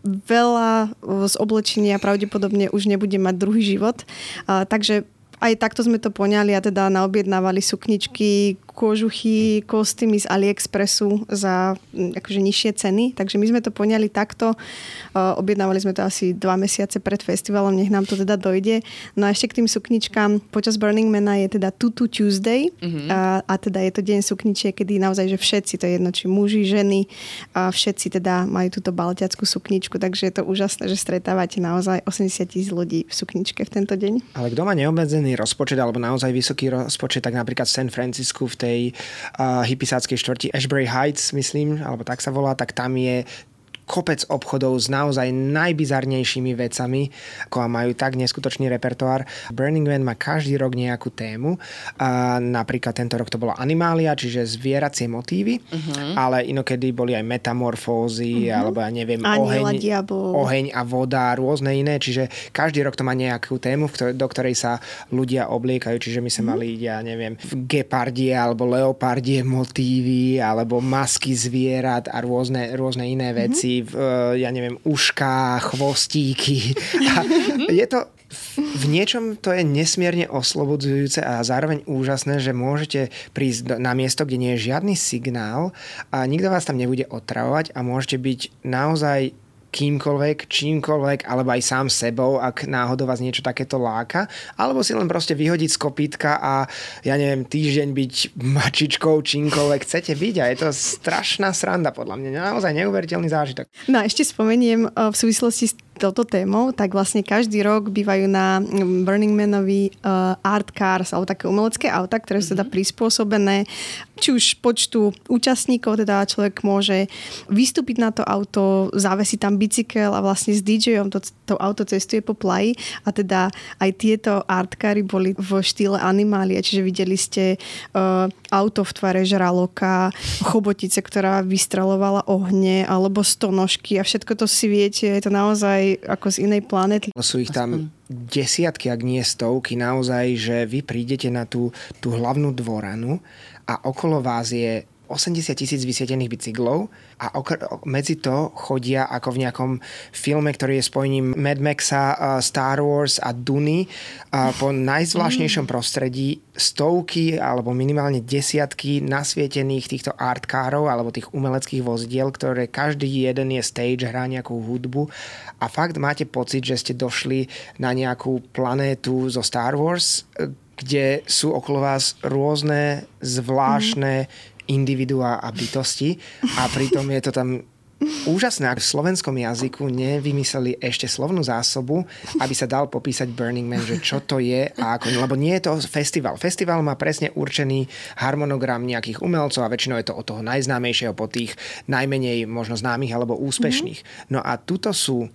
veľa z oblečenia pravdepodobne už nebude mať druhý život. Takže aj takto sme to poňali a teda naobjednávali sukničky, kožuchy, kostýmy z AliExpressu za mm, akože nižšie ceny. Takže my sme to poňali takto. Objednávali sme to asi dva mesiace pred festivalom, nech nám to teda dojde. No a ešte k tým sukničkám. Počas Burning Mana je teda Tutu Tuesday mm-hmm. a, a teda je to deň sukničiek, kedy naozaj, že všetci, to je jedno, či muži, ženy, a všetci teda majú túto baltiackú sukničku, takže je to úžasné, že stretávate naozaj 80 tisíc ľudí v sukničke v tento deň. Ale kto má neobmedzený rozpočet alebo naozaj vysoký rozpočet, tak napríklad v San Francisku v tej tej uh, hypisáckej štvrti Ashbury Heights, myslím, alebo tak sa volá, tak tam je kopec obchodov s naozaj najbizarnejšími vecami, ako majú tak neskutočný repertoár. Burning Man má každý rok nejakú tému. A napríklad tento rok to bolo animália, čiže zvieracie motívy, uh-huh. ale inokedy boli aj metamorfózy, uh-huh. alebo ja neviem, Aniela, oheň, oheň a voda, rôzne iné, čiže každý rok to má nejakú tému, do ktorej sa ľudia obliekajú, čiže my sme uh-huh. mali, ja neviem, gepardie alebo leopardie motívy, alebo masky zvierat a rôzne, rôzne iné veci v, eh, ja neviem, ušká, chvostíky. A je to, v niečom to je nesmierne oslobodzujúce a zároveň úžasné, že môžete prísť na miesto, kde nie je žiadny signál a nikto vás tam nebude otravovať a môžete byť naozaj kýmkoľvek, čímkoľvek, alebo aj sám sebou, ak náhodou vás niečo takéto láka, alebo si len proste vyhodiť z kopítka a ja neviem, týždeň byť mačičkou, čímkoľvek chcete byť a je to strašná sranda podľa mňa. Naozaj neuveriteľný zážitok. No a ešte spomeniem v súvislosti s touto témou, tak vlastne každý rok bývajú na Burning Manovi uh, art cars, alebo také umelecké auta, ktoré sú teda mhm. prispôsobené či už počtu účastníkov, teda človek môže vystúpiť na to auto, zavesiť tam bicykel a vlastne s DJom to, to auto cestuje po plaji a teda aj tieto artkary boli v štýle animália, čiže videli ste uh, auto v tvare žraloka, chobotice, ktorá vystrelovala ohne alebo stonožky a všetko to si viete, je to naozaj ako z inej planety. Sú ich tam desiatky, ak nie stovky, naozaj, že vy prídete na tú, tú hlavnú dvoranu a okolo vás je 80 tisíc vysvietených bicyklov a okr- medzi to chodia ako v nejakom filme, ktorý je spojením Mad Maxa, Star Wars a Duny uh, po najzvláštnejšom mm. prostredí stovky alebo minimálne desiatky nasvietených týchto artkárov alebo tých umeleckých vozidiel, ktoré každý jeden je stage, hrá nejakú hudbu a fakt máte pocit, že ste došli na nejakú planétu zo Star Wars, kde sú okolo vás rôzne zvláštne mm individuá a bytosti a pritom je to tam úžasné, ak v slovenskom jazyku nevymysleli ešte slovnú zásobu, aby sa dal popísať Burning Man, že čo to je a ako, lebo nie je to festival. Festival má presne určený harmonogram nejakých umelcov a väčšinou je to od toho najznámejšieho po tých najmenej možno známych alebo úspešných. Mm-hmm. No a tuto sú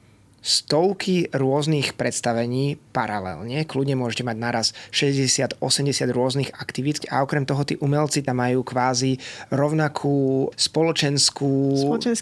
stovky rôznych predstavení paralelne. Kľudne môžete mať naraz 60-80 rôznych aktivít a okrem toho tí umelci tam majú kvázi rovnakú spoločenskú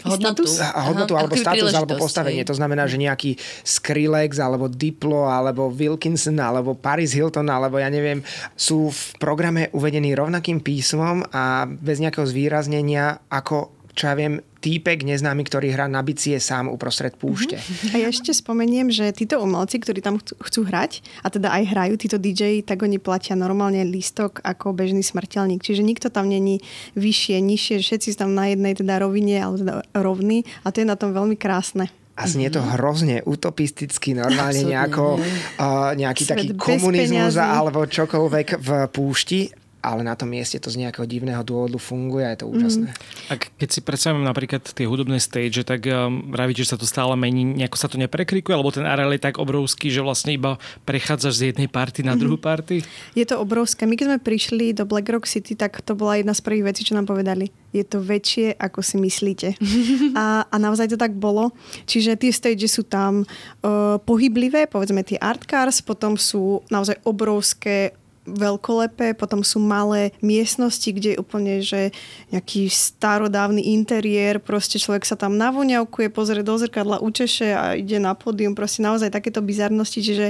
hodnotu, hodnotu Aha, alebo status alebo postavenie. To znamená, že nejaký Skrillex alebo Diplo alebo Wilkinson alebo Paris Hilton alebo ja neviem sú v programe uvedení rovnakým písmom a bez nejakého zvýraznenia ako čo ja viem, týpek neznámy, ktorý hrá na bicie sám uprostred púšte. A ja ešte spomeniem, že títo umelci, ktorí tam chcú, hrať, a teda aj hrajú títo DJ, tak oni platia normálne listok ako bežný smrteľník. Čiže nikto tam není vyššie, nižšie, všetci tam na jednej teda rovine, alebo teda rovný a to je na tom veľmi krásne. A znie to mhm. hrozne utopisticky, normálne nejako, uh, nejaký Svet taký komunizmus alebo čokoľvek v púšti ale na tom mieste to z nejakého divného dôvodu funguje a je to úžasné. Mm. A keď si predstavím napríklad tie hudobné stage, tak um, vravíte, že sa to stále mení, nejako sa to neprekrikuje, alebo ten areál je tak obrovský, že vlastne iba prechádzaš z jednej party na druhú party? Je to obrovské. My keď sme prišli do Black Rock City, tak to bola jedna z prvých vecí, čo nám povedali. Je to väčšie, ako si myslíte. a, a naozaj to tak bolo. Čiže tie stage sú tam uh, pohyblivé, povedzme tie art cars, potom sú naozaj obrovské veľkolepé, potom sú malé miestnosti, kde je úplne, že nejaký starodávny interiér, proste človek sa tam navoňavkuje, pozrie do zrkadla, učeše a ide na pódium, proste naozaj takéto bizarnosti, čiže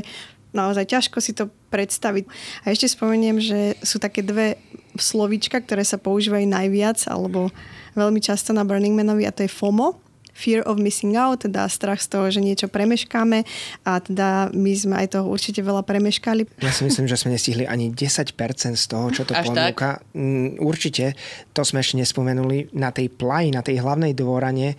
naozaj ťažko si to predstaviť. A ešte spomeniem, že sú také dve slovička, ktoré sa používajú najviac, alebo veľmi často na Burning Manovi a to je FOMO, fear of missing out, teda strach z toho, že niečo premeškáme a teda my sme aj toho určite veľa premeškali. Ja si myslím, že sme nestihli ani 10% z toho, čo to Až ponúka. Tak? Mm, určite, to sme ešte nespomenuli, na tej plaji, na tej hlavnej dvorane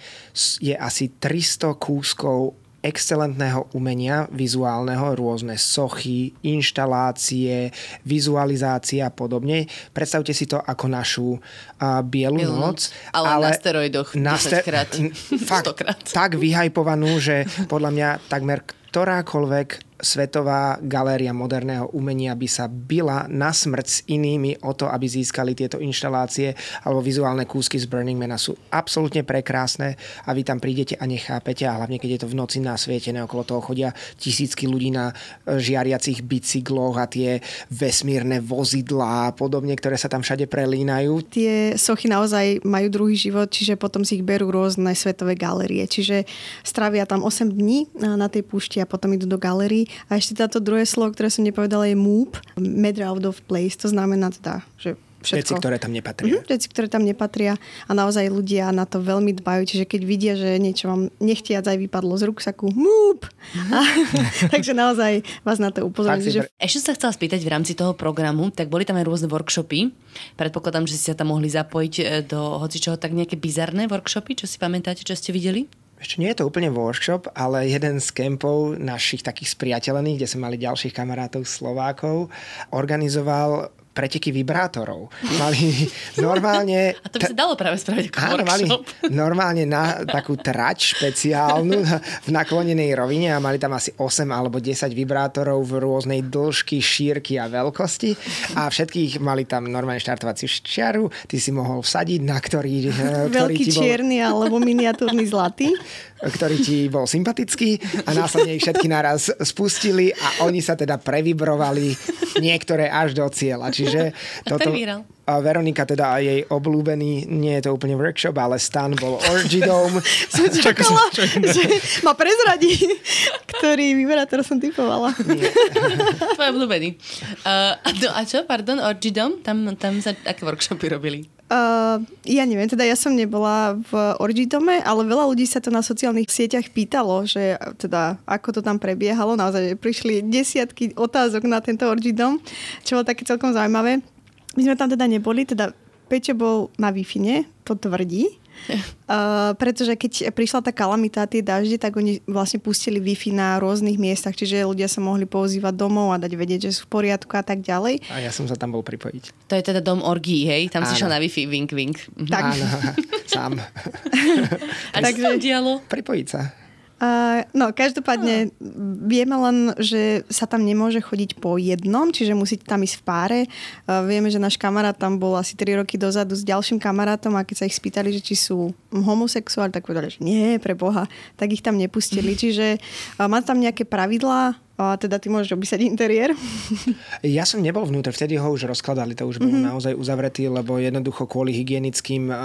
je asi 300 kúskov excelentného umenia vizuálneho, rôzne sochy, inštalácie, vizualizácia a podobne. Predstavte si to ako našu uh, bielu, bielu noc. Ale, ale na steroidoch na 10 krát, fakt, 100 krát. Tak vyhajpovanú, že podľa mňa takmer ktorákoľvek svetová galéria moderného umenia by sa byla na smrť s inými o to, aby získali tieto inštalácie alebo vizuálne kúsky z Burning Mana sú absolútne prekrásne a vy tam prídete a nechápete a hlavne keď je to v noci nasvietené, okolo toho chodia tisícky ľudí na e, žiariacich bicykloch a tie vesmírne vozidlá a podobne, ktoré sa tam všade prelínajú. Tie sochy naozaj majú druhý život, čiže potom si ich berú rôzne svetové galérie. Čiže strávia tam 8 dní na tej púšti a potom idú do galérií a ešte táto druhé slovo, ktoré som nepovedala, je moop, matter out of place. To znamená teda, že všetko. Veci, ktoré tam nepatria. Mm-hmm, veci, ktoré tam nepatria a naozaj ľudia na to veľmi dbajú, čiže keď vidia, že niečo vám nechtiac aj vypadlo z ruksaku, múb! Mm-hmm. takže naozaj vás na to upozorňujem. Že... Ešte sa chcela spýtať v rámci toho programu, tak boli tam aj rôzne workshopy. Predpokladám, že ste sa tam mohli zapojiť e, do hocičoho tak nejaké bizarné workshopy, čo si pamätáte, čo ste videli? Ešte nie je to úplne workshop, ale jeden z kempov našich takých spriateľených, kde sme mali ďalších kamarátov Slovákov, organizoval preteky vibrátorov. Mali normálne... A to by sa dalo práve spraviť ako áno, mali normálne na takú trať špeciálnu v naklonenej rovine a mali tam asi 8 alebo 10 vibrátorov v rôznej dĺžky, šírky a veľkosti. A všetkých mali tam normálne štartovaciu čiaru, ty si mohol vsadiť, na ktorý... Eh, ktorý Veľký bol... čierny alebo miniatúrny zlatý ktorý ti bol sympatický a následne ich všetky naraz spustili a oni sa teda previbrovali niektoré až do cieľa. Čiže toto, a Veronika teda aj jej obľúbený, nie je to úplne workshop, ale stan bol Orgy Dome. som čakala, že ma prezradí, ktorý vibrátor som typovala. Tvoj obľúbený. Uh, no a čo, pardon, Orgy Dome? Tam, tam sa aké workshopy robili? Uh, ja neviem, teda ja som nebola v Orgidome, ale veľa ľudí sa to na sociálnych sieťach pýtalo, že teda ako to tam prebiehalo. Naozaj prišli desiatky otázok na tento Orgidom, čo bolo také celkom zaujímavé. My sme tam teda neboli, teda Peťo bol na wi to tvrdí. Uh, pretože keď prišla tá kalamita, tie dažde, tak oni vlastne pustili Wi-Fi na rôznych miestach, čiže ľudia sa mohli používať domov a dať vedieť, že sú v poriadku a tak ďalej. A ja som sa tam bol pripojiť. To je teda dom orgí, hej? Tam Áno. si šiel na Wi-Fi, wink, wink. Tak. Áno, sám. a čo sa dialo? Pripojiť sa. Uh, no, každopádne vieme len, že sa tam nemôže chodiť po jednom, čiže musíte tam ísť v páre. Uh, vieme, že náš kamarát tam bol asi 3 roky dozadu s ďalším kamarátom a keď sa ich spýtali, že či sú homosexuáli, tak povedali, že nie, pre Boha, tak ich tam nepustili. Čiže uh, má tam nejaké pravidlá, a teda ty môžeš opísať interiér? Ja som nebol vnútri, vtedy ho už rozkladali, to už bol mm-hmm. naozaj uzavretý, lebo jednoducho kvôli hygienickým uh,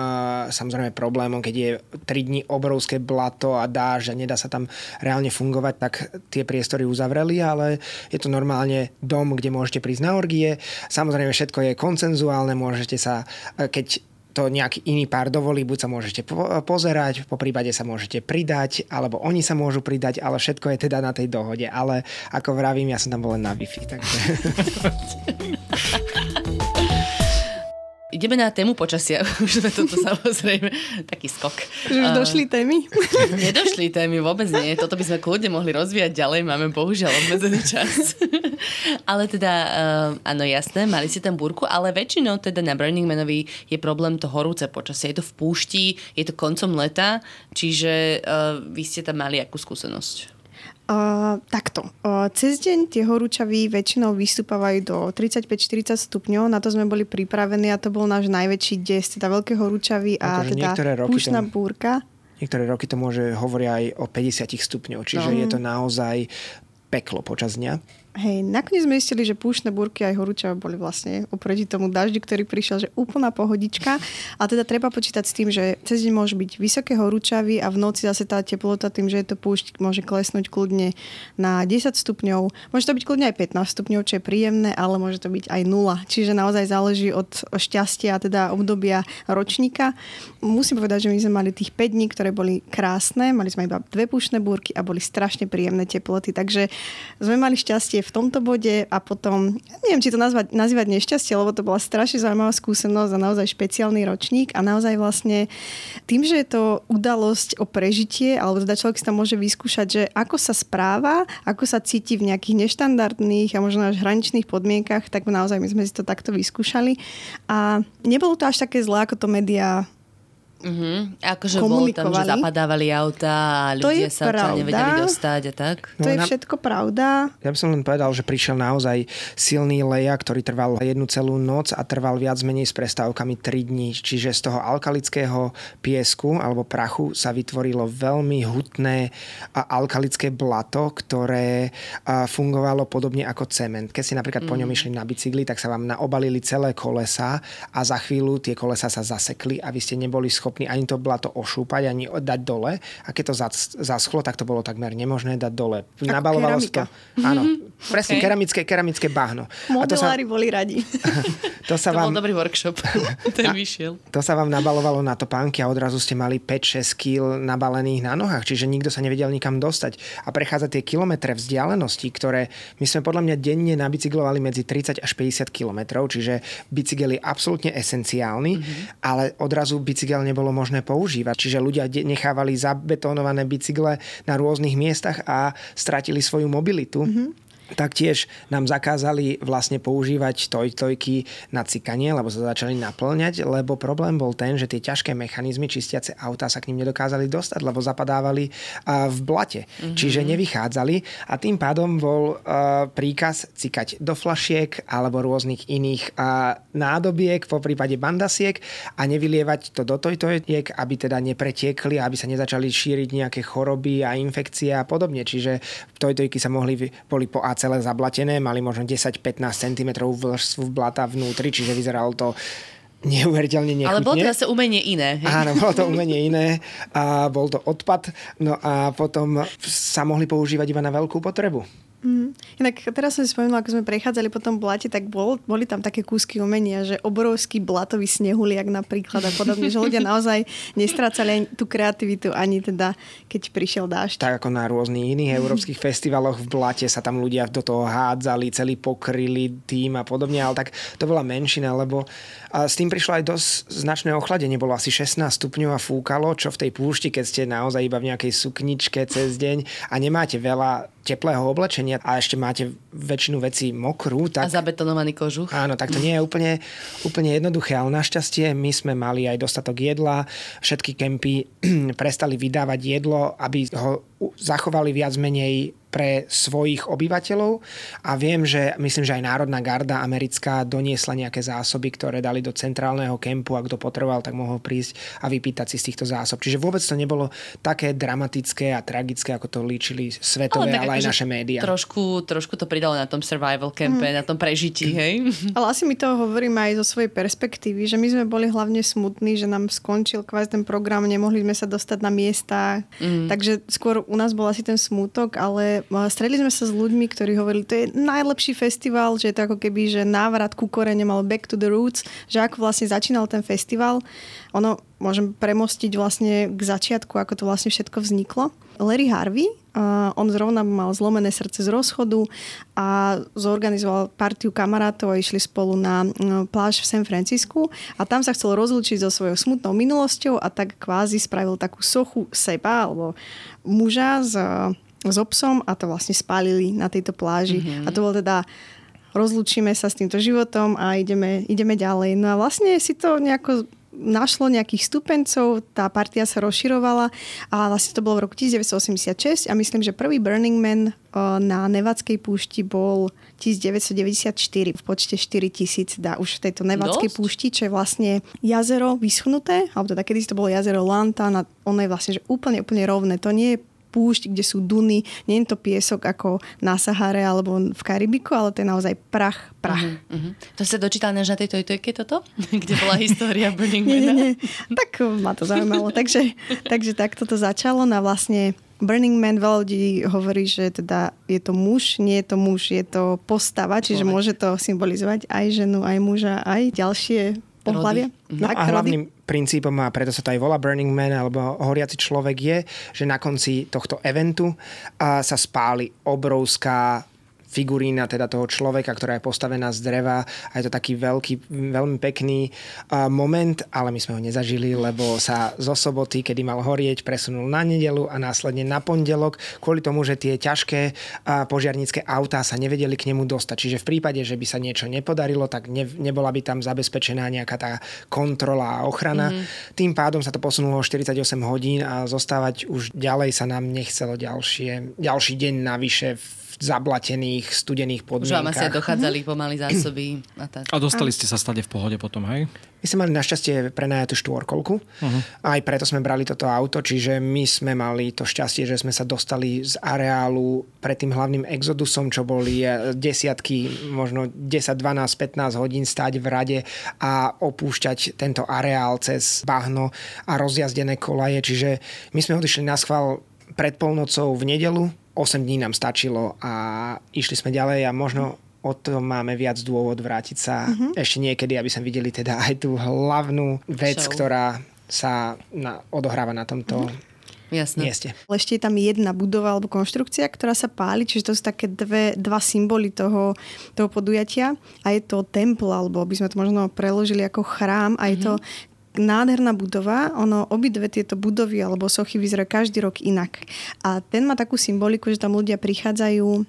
samozrejme problémom, keď je 3 dní obrovské blato a dáž a nedá sa tam reálne fungovať, tak tie priestory uzavreli, ale je to normálne dom, kde môžete prísť na orgie. Samozrejme všetko je koncenzuálne, môžete sa, keď to nejaký iný pár dovolí, buď sa môžete po- pozerať, po prípade sa môžete pridať, alebo oni sa môžu pridať, ale všetko je teda na tej dohode. Ale ako vravím, ja som tam bol len na Wi-Fi. Takže... Ideme na tému počasia. Už sme toto samozrejme taký skok. Už uh, došli témy? Nedošli témy, vôbec nie. Toto by sme kľudne mohli rozvíjať ďalej. Máme bohužiaľ obmedzený čas. ale teda, uh, áno, jasné, mali ste tam búrku, ale väčšinou teda na Burning Manovi je problém to horúce počasie. Je to v púšti, je to koncom leta, čiže uh, vy ste tam mali akú skúsenosť? Uh, takto. Uh, cez deň tie horúčavy väčšinou vystúpavajú do 35-40 stupňov, na to sme boli pripravení a to bol náš najväčší des, teda veľké horúčavy a Akože teda púšna to... búrka. Niektoré roky to môže hovoriť aj o 50 stupňov, čiže no. je to naozaj peklo počas dňa. Hej, nakoniec sme zistili, že púšne búrky aj horúčava boli vlastne oproti tomu daždi, ktorý prišiel, že úplná pohodička. A teda treba počítať s tým, že cez deň môže byť vysoké horúčavy a v noci zase tá teplota tým, že je to púšť, môže klesnúť kľudne na 10 stupňov. Môže to byť kľudne aj 15 stupňov, čo je príjemné, ale môže to byť aj 0. Čiže naozaj záleží od šťastia, teda obdobia ročníka. Musím povedať, že my sme mali tých 5 dní, ktoré boli krásne. Mali sme iba dve púšne búrky a boli strašne príjemné teploty. Takže sme mali šťastie v tomto bode a potom, neviem, či to nazvať, nazývať nešťastie, lebo to bola strašne zaujímavá skúsenosť a naozaj špeciálny ročník a naozaj vlastne tým, že je to udalosť o prežitie, alebo teda človek si tam môže vyskúšať, že ako sa správa, ako sa cíti v nejakých neštandardných a možno až hraničných podmienkach, tak naozaj my sme si to takto vyskúšali. A nebolo to až také zlé, ako to médiá Uh-huh. Akože bolo tam, že zapadávali auta a ľudia sa pravda. nevedeli dostať a tak? To no, je všetko pravda. Ja by som len povedal, že prišiel naozaj silný leja, ktorý trval jednu celú noc a trval viac menej s prestávkami 3 dní. Čiže z toho alkalického piesku alebo prachu sa vytvorilo veľmi hutné a alkalické blato, ktoré fungovalo podobne ako cement. Keď ste napríklad mm. po ňom mhm. išli na bicykli, tak sa vám naobalili celé kolesa a za chvíľu tie kolesa sa zasekli a vy ste neboli schopní schopní ani to blato ošúpať, ani dať dole. A keď to zaschlo, tak to bolo takmer nemožné dať dole. Ako Nabalovalo to. Áno, presne, okay. keramické, keramické bahno. Modelári sa, boli radi. to, sa to vám, bol dobrý workshop. Ten vyšiel. To sa vám nabalovalo na topánky a odrazu ste mali 5-6 kg nabalených na nohách, čiže nikto sa nevedel nikam dostať. A prechádzať tie kilometre vzdialenosti, ktoré my sme podľa mňa denne nabicyklovali medzi 30 až 50 kilometrov, čiže bicykel je absolútne esenciálny, mm-hmm. ale odrazu bicykel nebol nebolo možné používať. Čiže ľudia nechávali zabetónované bicykle na rôznych miestach a stratili svoju mobilitu. Mm-hmm Taktiež nám zakázali vlastne používať tojtojky na cikanie, lebo sa začali naplňať, lebo problém bol ten, že tie ťažké mechanizmy čistiace auta sa k ním nedokázali dostať, lebo zapadávali v blate. Mm-hmm. Čiže nevychádzali a tým pádom bol príkaz cikať do flašiek alebo rôznych iných nádobiek, po prípade bandasiek a nevylievať to do tojtojiek, aby teda nepretiekli, aby sa nezačali šíriť nejaké choroby a infekcie a podobne. Čiže tojtojky sa mohli, boli po celé zablatené, mali možno 10-15 cm vrstvu blata vnútri, čiže vyzeralo to neuveriteľne nechutne. Ale bolo to zase umenie iné. Hej? Áno, bolo to umenie iné a bol to odpad. No a potom sa mohli používať iba na veľkú potrebu. Mm. Inak teraz som si spomenula, ako sme prechádzali po tom blate, tak bol, boli tam také kúsky umenia, že obrovský blatový snehuliak napríklad a podobne, že ľudia naozaj nestrácali ani tú kreativitu, ani teda keď prišiel dážď. Tak ako na rôznych iných európskych festivaloch v blate sa tam ľudia do toho hádzali, celý pokryli tým a podobne, ale tak to bola menšina, lebo a s tým prišlo aj dosť značné ochladenie, bolo asi 16 stupňov a fúkalo, čo v tej púšti, keď ste naozaj iba v nejakej sukničke cez deň a nemáte veľa teplého oblečenia a ešte máte väčšinu vecí mokrú. Tak, a zabetonovaný kožuch. Áno, tak to nie je úplne, úplne jednoduché, ale našťastie my sme mali aj dostatok jedla, všetky kempy prestali vydávať jedlo, aby ho zachovali viac menej pre svojich obyvateľov a viem, že myslím, že aj Národná garda americká doniesla nejaké zásoby, ktoré dali do centrálneho kempu a kto potreboval, tak mohol prísť a vypýtať si z týchto zásob. Čiže vôbec to nebolo také dramatické a tragické, ako to líčili svetové, ale, tak, ale aj naše médiá. Trošku, trošku to pridalo na tom survival campe, mm. na tom prežití, hej? Ale asi mi to hovorím aj zo svojej perspektívy, že my sme boli hlavne smutní, že nám skončil kvázi ten program, nemohli sme sa dostať na miesta, mm. takže skôr u nás bol asi ten smutok, ale stredli sme sa s ľuďmi, ktorí hovorili, to je najlepší festival, že je to ako keby, že návrat ku korene mal back to the roots, že ako vlastne začínal ten festival. Ono, môžem premostiť vlastne k začiatku, ako to vlastne všetko vzniklo. Larry Harvey, on zrovna mal zlomené srdce z rozchodu a zorganizoval partiu kamarátov a išli spolu na uh, pláž v San Francisku a tam sa chcel rozlučiť so svojou smutnou minulosťou a tak kvázi spravil takú sochu seba alebo muža z so psom a to vlastne spálili na tejto pláži. Mm-hmm. A to bol teda rozlúčime sa s týmto životom a ideme, ideme ďalej. No a vlastne si to nejako našlo nejakých stupencov, tá partia sa rozširovala a vlastne to bolo v roku 1986 a myslím, že prvý Burning Man na Nevadskej púšti bol 1994 v počte 4000 dá už v tejto Nevadskej Dosť? púšti, čo je vlastne jazero vyschnuté, alebo teda kedy to bolo jazero Lanta, ono je vlastne že úplne, úplne rovné. To nie je púšť, kde sú duny. Nie je to piesok ako na Sahare alebo v Karibiku, ale to je naozaj prach, prach. Uh-huh, uh-huh. To sa dočítal než na tej tojtojke toto? kde bola história Burning nie, nie, nie. Tak ma to zaujímalo. takže, takže takto to začalo na vlastne Burning Man veľa ľudí hovorí, že teda je to muž, nie je to muž, je to postava, čiže Človek. môže to symbolizovať aj ženu, aj muža, aj ďalšie pohľavia. No tak, a hlavným princípom, a preto sa to aj volá Burning Man, alebo horiaci človek je, že na konci tohto eventu sa spáli obrovská figurína teda toho človeka, ktorá je postavená z dreva a je to taký veľký, veľmi pekný uh, moment, ale my sme ho nezažili, lebo sa zo soboty, kedy mal horieť, presunul na nedelu a následne na pondelok kvôli tomu, že tie ťažké uh, požiarnícke autá sa nevedeli k nemu dostať. Čiže v prípade, že by sa niečo nepodarilo, tak ne, nebola by tam zabezpečená nejaká tá kontrola a ochrana. Mm-hmm. Tým pádom sa to posunulo 48 hodín a zostávať už ďalej sa nám nechcelo ďalšie, ďalší deň navyše v zablatených, studených podmienkach. Už vám asi dochádzali pomaly zásoby. A, tak. a dostali ste sa stade v pohode potom, hej? My sme mali našťastie prenajatú štvorkolku. Uh-huh. Aj preto sme brali toto auto, čiže my sme mali to šťastie, že sme sa dostali z areálu pred tým hlavným exodusom, čo boli eh, desiatky, možno 10, 12, 15 hodín stať v rade a opúšťať tento areál cez bahno a rozjazdené kolaje. Čiže my sme odišli na schvál pred polnocou v nedelu 8 dní nám stačilo a išli sme ďalej a možno o tom máme viac dôvod vrátiť sa mm-hmm. ešte niekedy, aby sme videli teda aj tú hlavnú vec, Show. ktorá sa na, odohráva na tomto mm-hmm. Jasne. mieste. Ešte je tam jedna budova alebo konštrukcia, ktorá sa páli, čiže to sú také dve, dva symboly toho, toho podujatia a je to temple, alebo by sme to možno preložili ako chrám a je mm-hmm. to nádherná budova. Ono, obidve tieto budovy alebo sochy vyzerajú každý rok inak. A ten má takú symboliku, že tam ľudia prichádzajú e,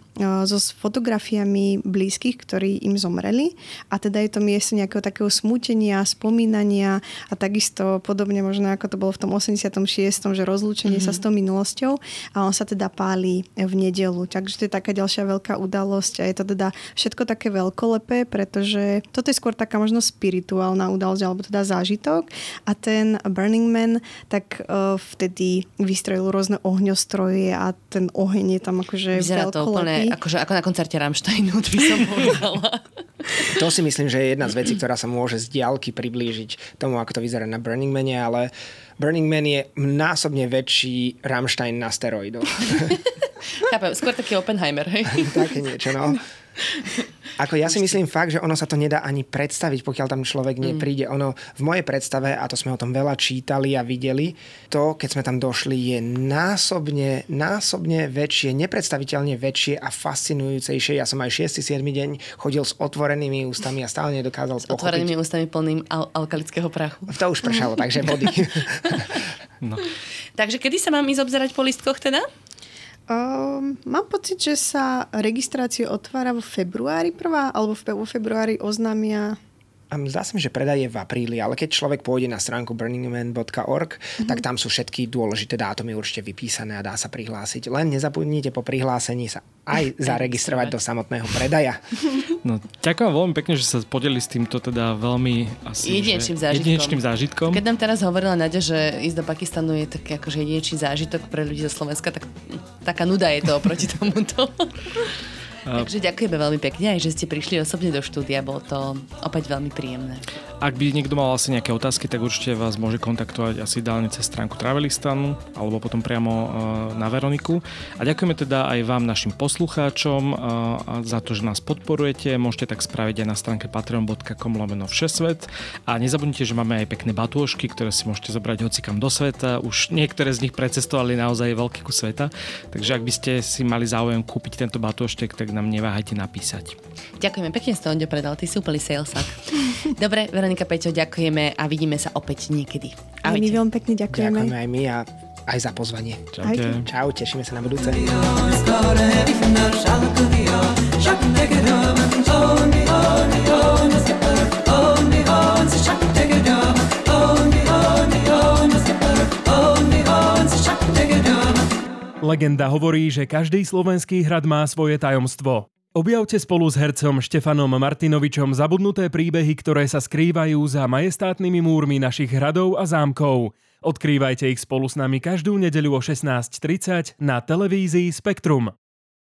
so fotografiami blízkych, ktorí im zomreli. A teda je to miesto nejakého takého smútenia, spomínania a takisto podobne možno ako to bolo v tom 86., že rozlúčenie mm-hmm. sa s tou minulosťou a on sa teda páli v nedelu. Takže to je taká ďalšia veľká udalosť a je to teda všetko také veľkolepé, pretože toto je skôr taká možno spirituálna udalosť alebo teda zážitok a ten Burning Man tak uh, vtedy vystrojil rôzne ohňostroje a ten oheň je tam akože Vyzerá to úplne akože, ako na koncerte Rammsteinu, by som povedala. to si myslím, že je jedna z vecí, ktorá sa môže z diálky priblížiť tomu, ako to vyzerá na Burning Mane, ale Burning Man je násobne väčší Rammstein na steroidoch. Chápem, skôr taký Oppenheimer, hej? Také niečo, no. Ako ja si myslím fakt, že ono sa to nedá ani predstaviť, pokiaľ tam človek mm. nepríde. Ono v mojej predstave, a to sme o tom veľa čítali a videli, to, keď sme tam došli, je násobne, násobne väčšie, nepredstaviteľne väčšie a fascinujúcejšie. Ja som aj 6. 7. deň chodil s otvorenými ústami a stále nedokázal s pochopiť. otvorenými ústami plným al- alkalického prachu. To už pršalo, takže vody. no. Takže kedy sa mám ísť obzerať po listkoch teda? Um, mám pocit, že sa registrácie otvára vo februári prvá, alebo vo februári oznámia Zdá sa mi, že predaj je v apríli, ale keď človek pôjde na stránku burningman.org, mm-hmm. tak tam sú všetky dôležité dátumy určite vypísané a dá sa prihlásiť. Len nezabudnite po prihlásení sa aj zaregistrovať do samotného predaja. No, ďakujem veľmi pekne, že sa podeli s týmto teda veľmi asi, jedinečným, zážitkom. jedinečným zážitkom. Keď nám teraz hovorila Nadia, že ísť do Pakistanu je taký akože jedinečný zážitok pre ľudí zo Slovenska, tak taká nuda je to oproti tomuto. Takže ďakujeme veľmi pekne aj, že ste prišli osobne do štúdia, bolo to opäť veľmi príjemné. Ak by niekto mal asi nejaké otázky, tak určite vás môže kontaktovať asi ideálne cez stránku Travelistanu alebo potom priamo uh, na Veroniku. A ďakujeme teda aj vám, našim poslucháčom, uh, za to, že nás podporujete. Môžete tak spraviť aj na stránke patreon.com lomeno všesvet. A nezabudnite, že máme aj pekné batôžky, ktoré si môžete zobrať hocikam do sveta. Už niektoré z nich precestovali naozaj veľký kus sveta. Takže ak by ste si mali záujem kúpiť tento batôštek, tak nám neváhajte napísať. Ďakujeme pekne, Stondio predal, ty si úplný salesak. Dobre, Veronika Peťo, ďakujeme a vidíme sa opäť niekedy. Ahojte. my veľmi pekne ďakujeme. Ďakujeme aj my a aj za pozvanie. Čaute. Čau, tešíme sa na budúce. Legenda hovorí, že každý slovenský hrad má svoje tajomstvo. Objavte spolu s hercom Štefanom Martinovičom zabudnuté príbehy, ktoré sa skrývajú za majestátnymi múrmi našich hradov a zámkov. Odkrývajte ich spolu s nami každú nedeľu o 16.30 na televízii Spektrum.